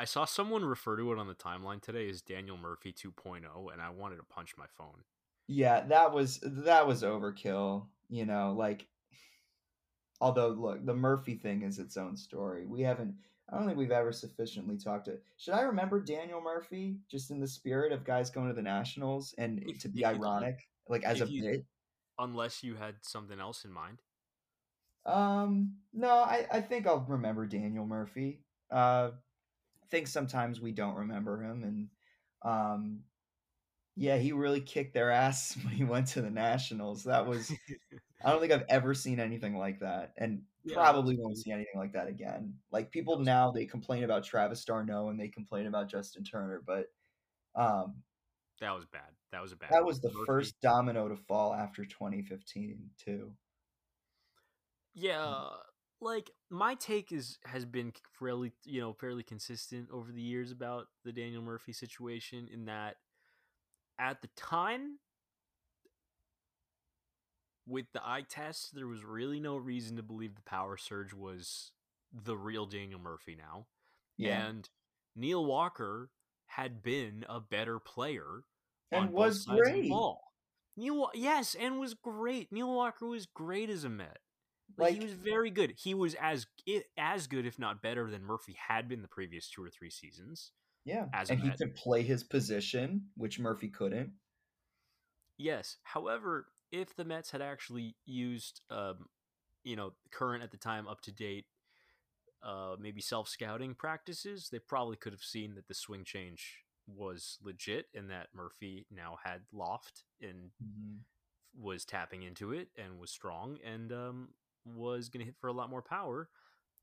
I saw someone refer to it on the timeline today as Daniel Murphy 2.0, and I wanted to punch my phone. yeah, that was that was overkill, you know, like although look, the Murphy thing is its own story. We haven't I don't think we've ever sufficiently talked to Should I remember Daniel Murphy just in the spirit of guys going to the Nationals and If- to be if you- ironic like as a you- bit? Unless you had something else in mind. Um, no, I, I think I'll remember Daniel Murphy. Uh, think sometimes we don't remember him, and um, yeah, he really kicked their ass when he went to the Nationals. That was I don't think I've ever seen anything like that, and Yeah, probably won't see anything like that again. Like people now, they complain about Travis d'Arnaud and they complain about Justin Turner, but um, that was bad. That was a bad that was the first domino to fall after 2015 too. Yeah, like my take is has been fairly you know fairly consistent over the years about the Daniel Murphy situation in that at the time with the eye test there was really no reason to believe the power surge was the real Daniel Murphy now. Yeah, And Neil Walker had been a better player and was both sides of the great. Neil, yes, and was great. Neil Walker was great as a Met. Like, he was very good. He was as as good, if not better, than Murphy had been the previous two or three seasons. Yeah, as and he could play his position, which Murphy couldn't. Yes. However, if the Mets had actually used, um, you know, current at the time, up to date, uh, maybe self scouting practices, they probably could have seen that the swing change was legit and that Murphy now had loft and was tapping into it and was strong and um, was going to hit for a lot more power.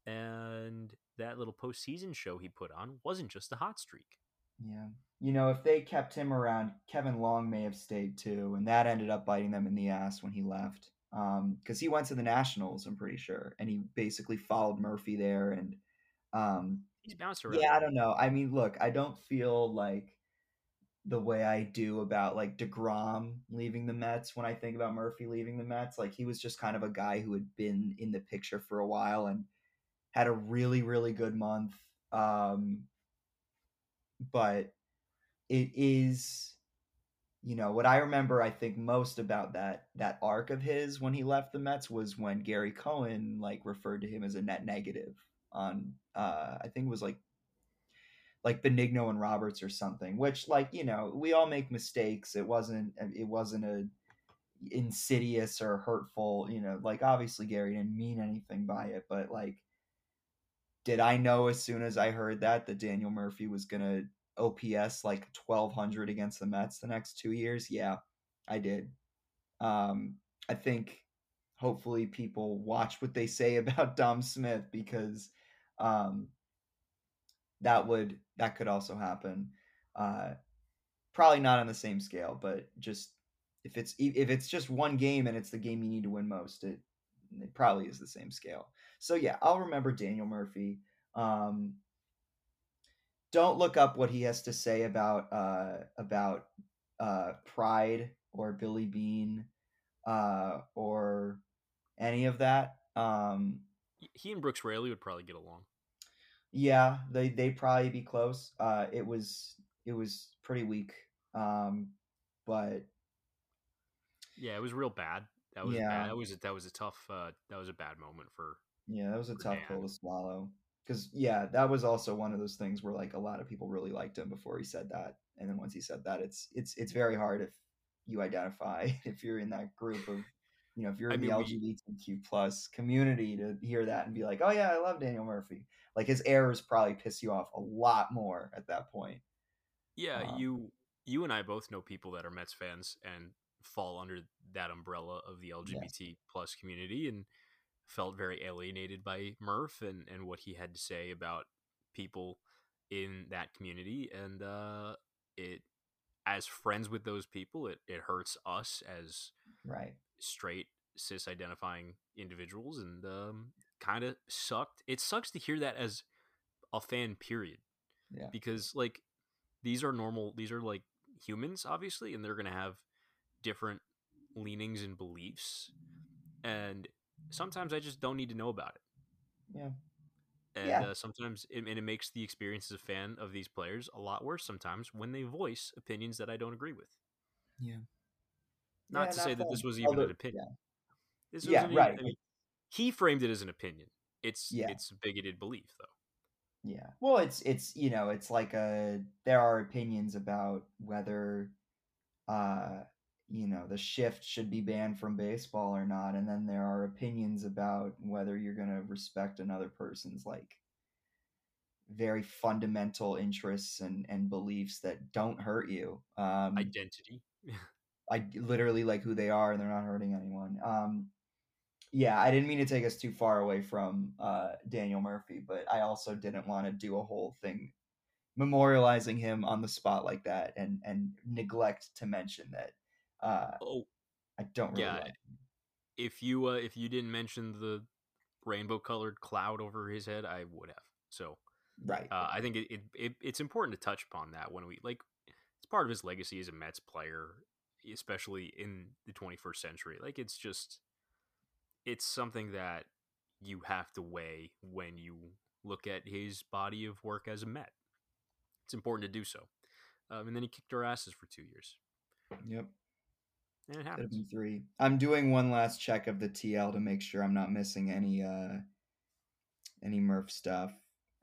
And that little postseason show he put on wasn't just a hot streak. Yeah. You know, if they kept him around, Kevin Long may have stayed too, and that ended up biting them in the ass when he left. Um, because he went to the Nationals, I'm pretty sure, and he basically followed Murphy there. And um, He's bounced around. yeah, I don't know. I mean, look, I don't feel like the way I do about like Degrom leaving the Mets when I think about Murphy leaving the Mets. Like he was just kind of a guy who had been in the picture for a while and had a really really good month. Um, but it is you know what I remember I think most about that that arc of his when he left the Mets was when Gary Cohen like referred to him as a net negative on uh I think it was like like Benigno and Roberts or something which like you know we all make mistakes. It wasn't it wasn't a insidious or hurtful you know like obviously Gary didn't mean anything by it but like did I know as soon as I heard that that Daniel Murphy was gonna OPS like twelve hundred against the Mets the next two years? Yeah, I did. Um, I think hopefully people watch what they say about Dom Smith because um, that would that could also happen. Uh, probably not on the same scale, but just if it's if it's just one game and it's the game you need to win most, it it probably is the same scale. So yeah, I'll remember Daniel Murphy. Um, don't look up what he has to say about uh, about uh, Pride or Billy Bean uh, or any of that. Um, He and Brooks Raley would probably get along. yeah, they they'd probably be close. Uh, it was it was pretty weak, um, but Yeah, it was real bad. That was Yeah. bad. That was a, that was a tough. Uh, that was a bad moment for. Yeah, that was a tough Dan. pill to swallow. Because yeah, that was also one of those things where like a lot of people really liked him before he said that, and then once he said that, it's it's it's very hard if you identify if you're in that group of you know if you're I in the mean, we- LGBTQ plus community to hear that and be like, oh yeah, I love Daniel Murphy. Like his errors probably piss you off a lot more at that point. Yeah, Um, you you and I both know people that are Mets fans and fall under that umbrella of the LGBT plus community and felt very alienated by Murph and and what he had to say about people in that community and uh it as friends with those people it, it hurts us as Right. straight cis identifying individuals and um kind of sucked it sucks to hear that as a fan period Yeah. because like these are normal these are like humans obviously and they're going to have different leanings and beliefs and sometimes i just don't need to know about it Yeah. and Yeah. uh, sometimes it, and it makes the experience as a fan of these players a lot worse sometimes when they voice opinions that i don't agree with Yeah. not Yeah, to say that this was even Although- an opinion this Yeah, wasn't even- right. I mean, he framed it as an opinion it's Yeah. it's a bigoted belief though Yeah. Well, it's it's you know, it's like a there are opinions about whether uh you know, the shift should be banned from baseball or not, and then there are opinions about whether you're going to respect another person's like very fundamental interests and and beliefs that don't hurt you. Um, Identity. I literally like who they are and they're not hurting anyone. Um, yeah, I didn't mean to take us too far away from uh, Daniel Murphy, but I also didn't want to do a whole thing memorializing him on the spot like that and and neglect to mention that uh, oh, I don't really Yeah, like if you uh, if you didn't mention the rainbow colored cloud over his head, I would have. So Right. uh, I think it, it, it it's important to touch upon that when we like it's part of his legacy as a Mets player, especially in the 21st century. Like it's just it's something that you have to weigh when you look at his body of work as a Met. It's important to do so. Um, and then he kicked our asses for two years, Yep. And it happens. been three. I'm doing one last check of the TL to make sure I'm not missing any uh any Murph stuff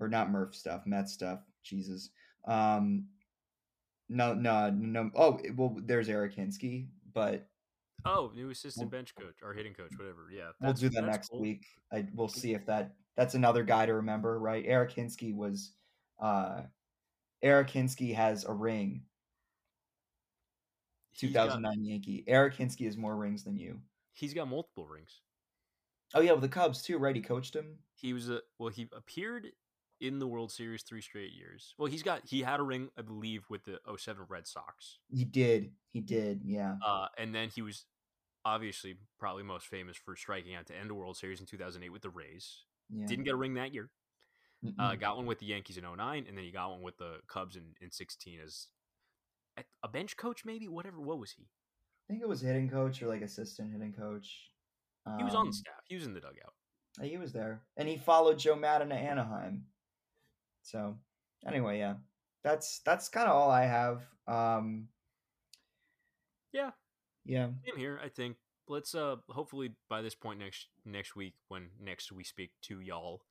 or not Murph stuff, Met stuff. Jesus. Um. No, no, no. Oh, well, there's Eric Hinske, but Oh, new assistant We'll- bench coach or hitting coach, whatever. Yeah, we'll do that next cool. week. I we'll see if that that's another guy to remember, right? Eric Hinske was uh Eric Hinske has a ring. He's got- 2009 Yankee. Eric Hinske has more rings than you. he's got multiple rings. Oh yeah, with the Cubs too, right? He coached him. He was a well. He appeared in the World Series three straight years. Well, he's got he had a ring, I believe, with the 07 Red Sox. He did. He did. Yeah. Uh, and then he was obviously probably most famous for striking out to end a World Series in 2008 with the Rays. Yeah. Didn't get a ring that year. Uh, got one with the Yankees in 09, and then he got one with the Cubs in, in 16 as a- bench coach, maybe. Whatever. What was he? I think it was hitting coach or like assistant hitting coach. He was on Um, the staff. He was in the dugout. He was there, and he followed Joe Maddon to Anaheim. So, anyway, yeah, that's that's kind of all I have. Um, Yeah, yeah, same here. I think let's uh hopefully by this point next next week when next we speak to y'all,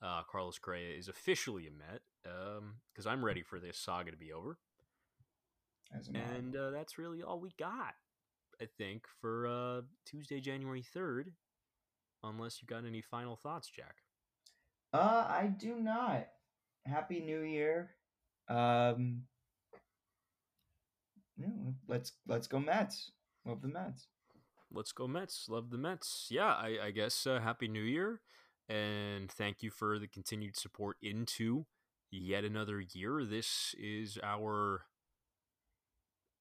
uh Carlos Correa is officially a Met. Um, because I'm ready for this saga to be over. As am I. And uh, that's really all we got, I think, for uh, Tuesday, January 3rd. Unless you got any final thoughts, Jack. Uh, I do not. Happy New Year. Um, yeah, let's let's go Mets. Love the Mets. Let's go Mets. Love the Mets. Yeah, I, I guess uh, Happy New Year. And thank you for the continued support into yet another year. This is our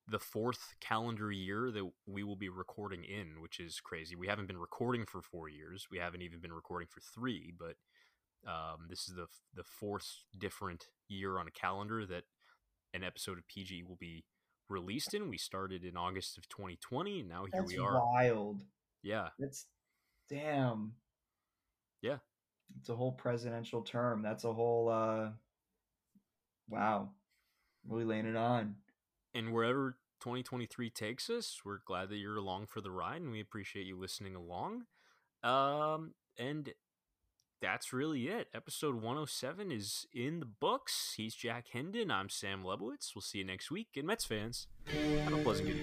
the fourth calendar year that we will be recording in, which is crazy. We haven't been recording for four years. We haven't even been recording for three, but um, this is the the fourth different year on a calendar that an episode of PG will be released in. We started in August of 2020, and now here That's we are. wild. Yeah, That's damn. Yeah. It's a whole presidential term. That's a whole uh wow. Really laying it on. And wherever 2023 takes us, we're glad that you're along for the ride, and we appreciate you listening along. Um, and that's really it. Episode 107 is in the books. He's Jack Hendon. I'm Sam Lebowitz. We'll see you next week. And Mets fans, have a pleasant good.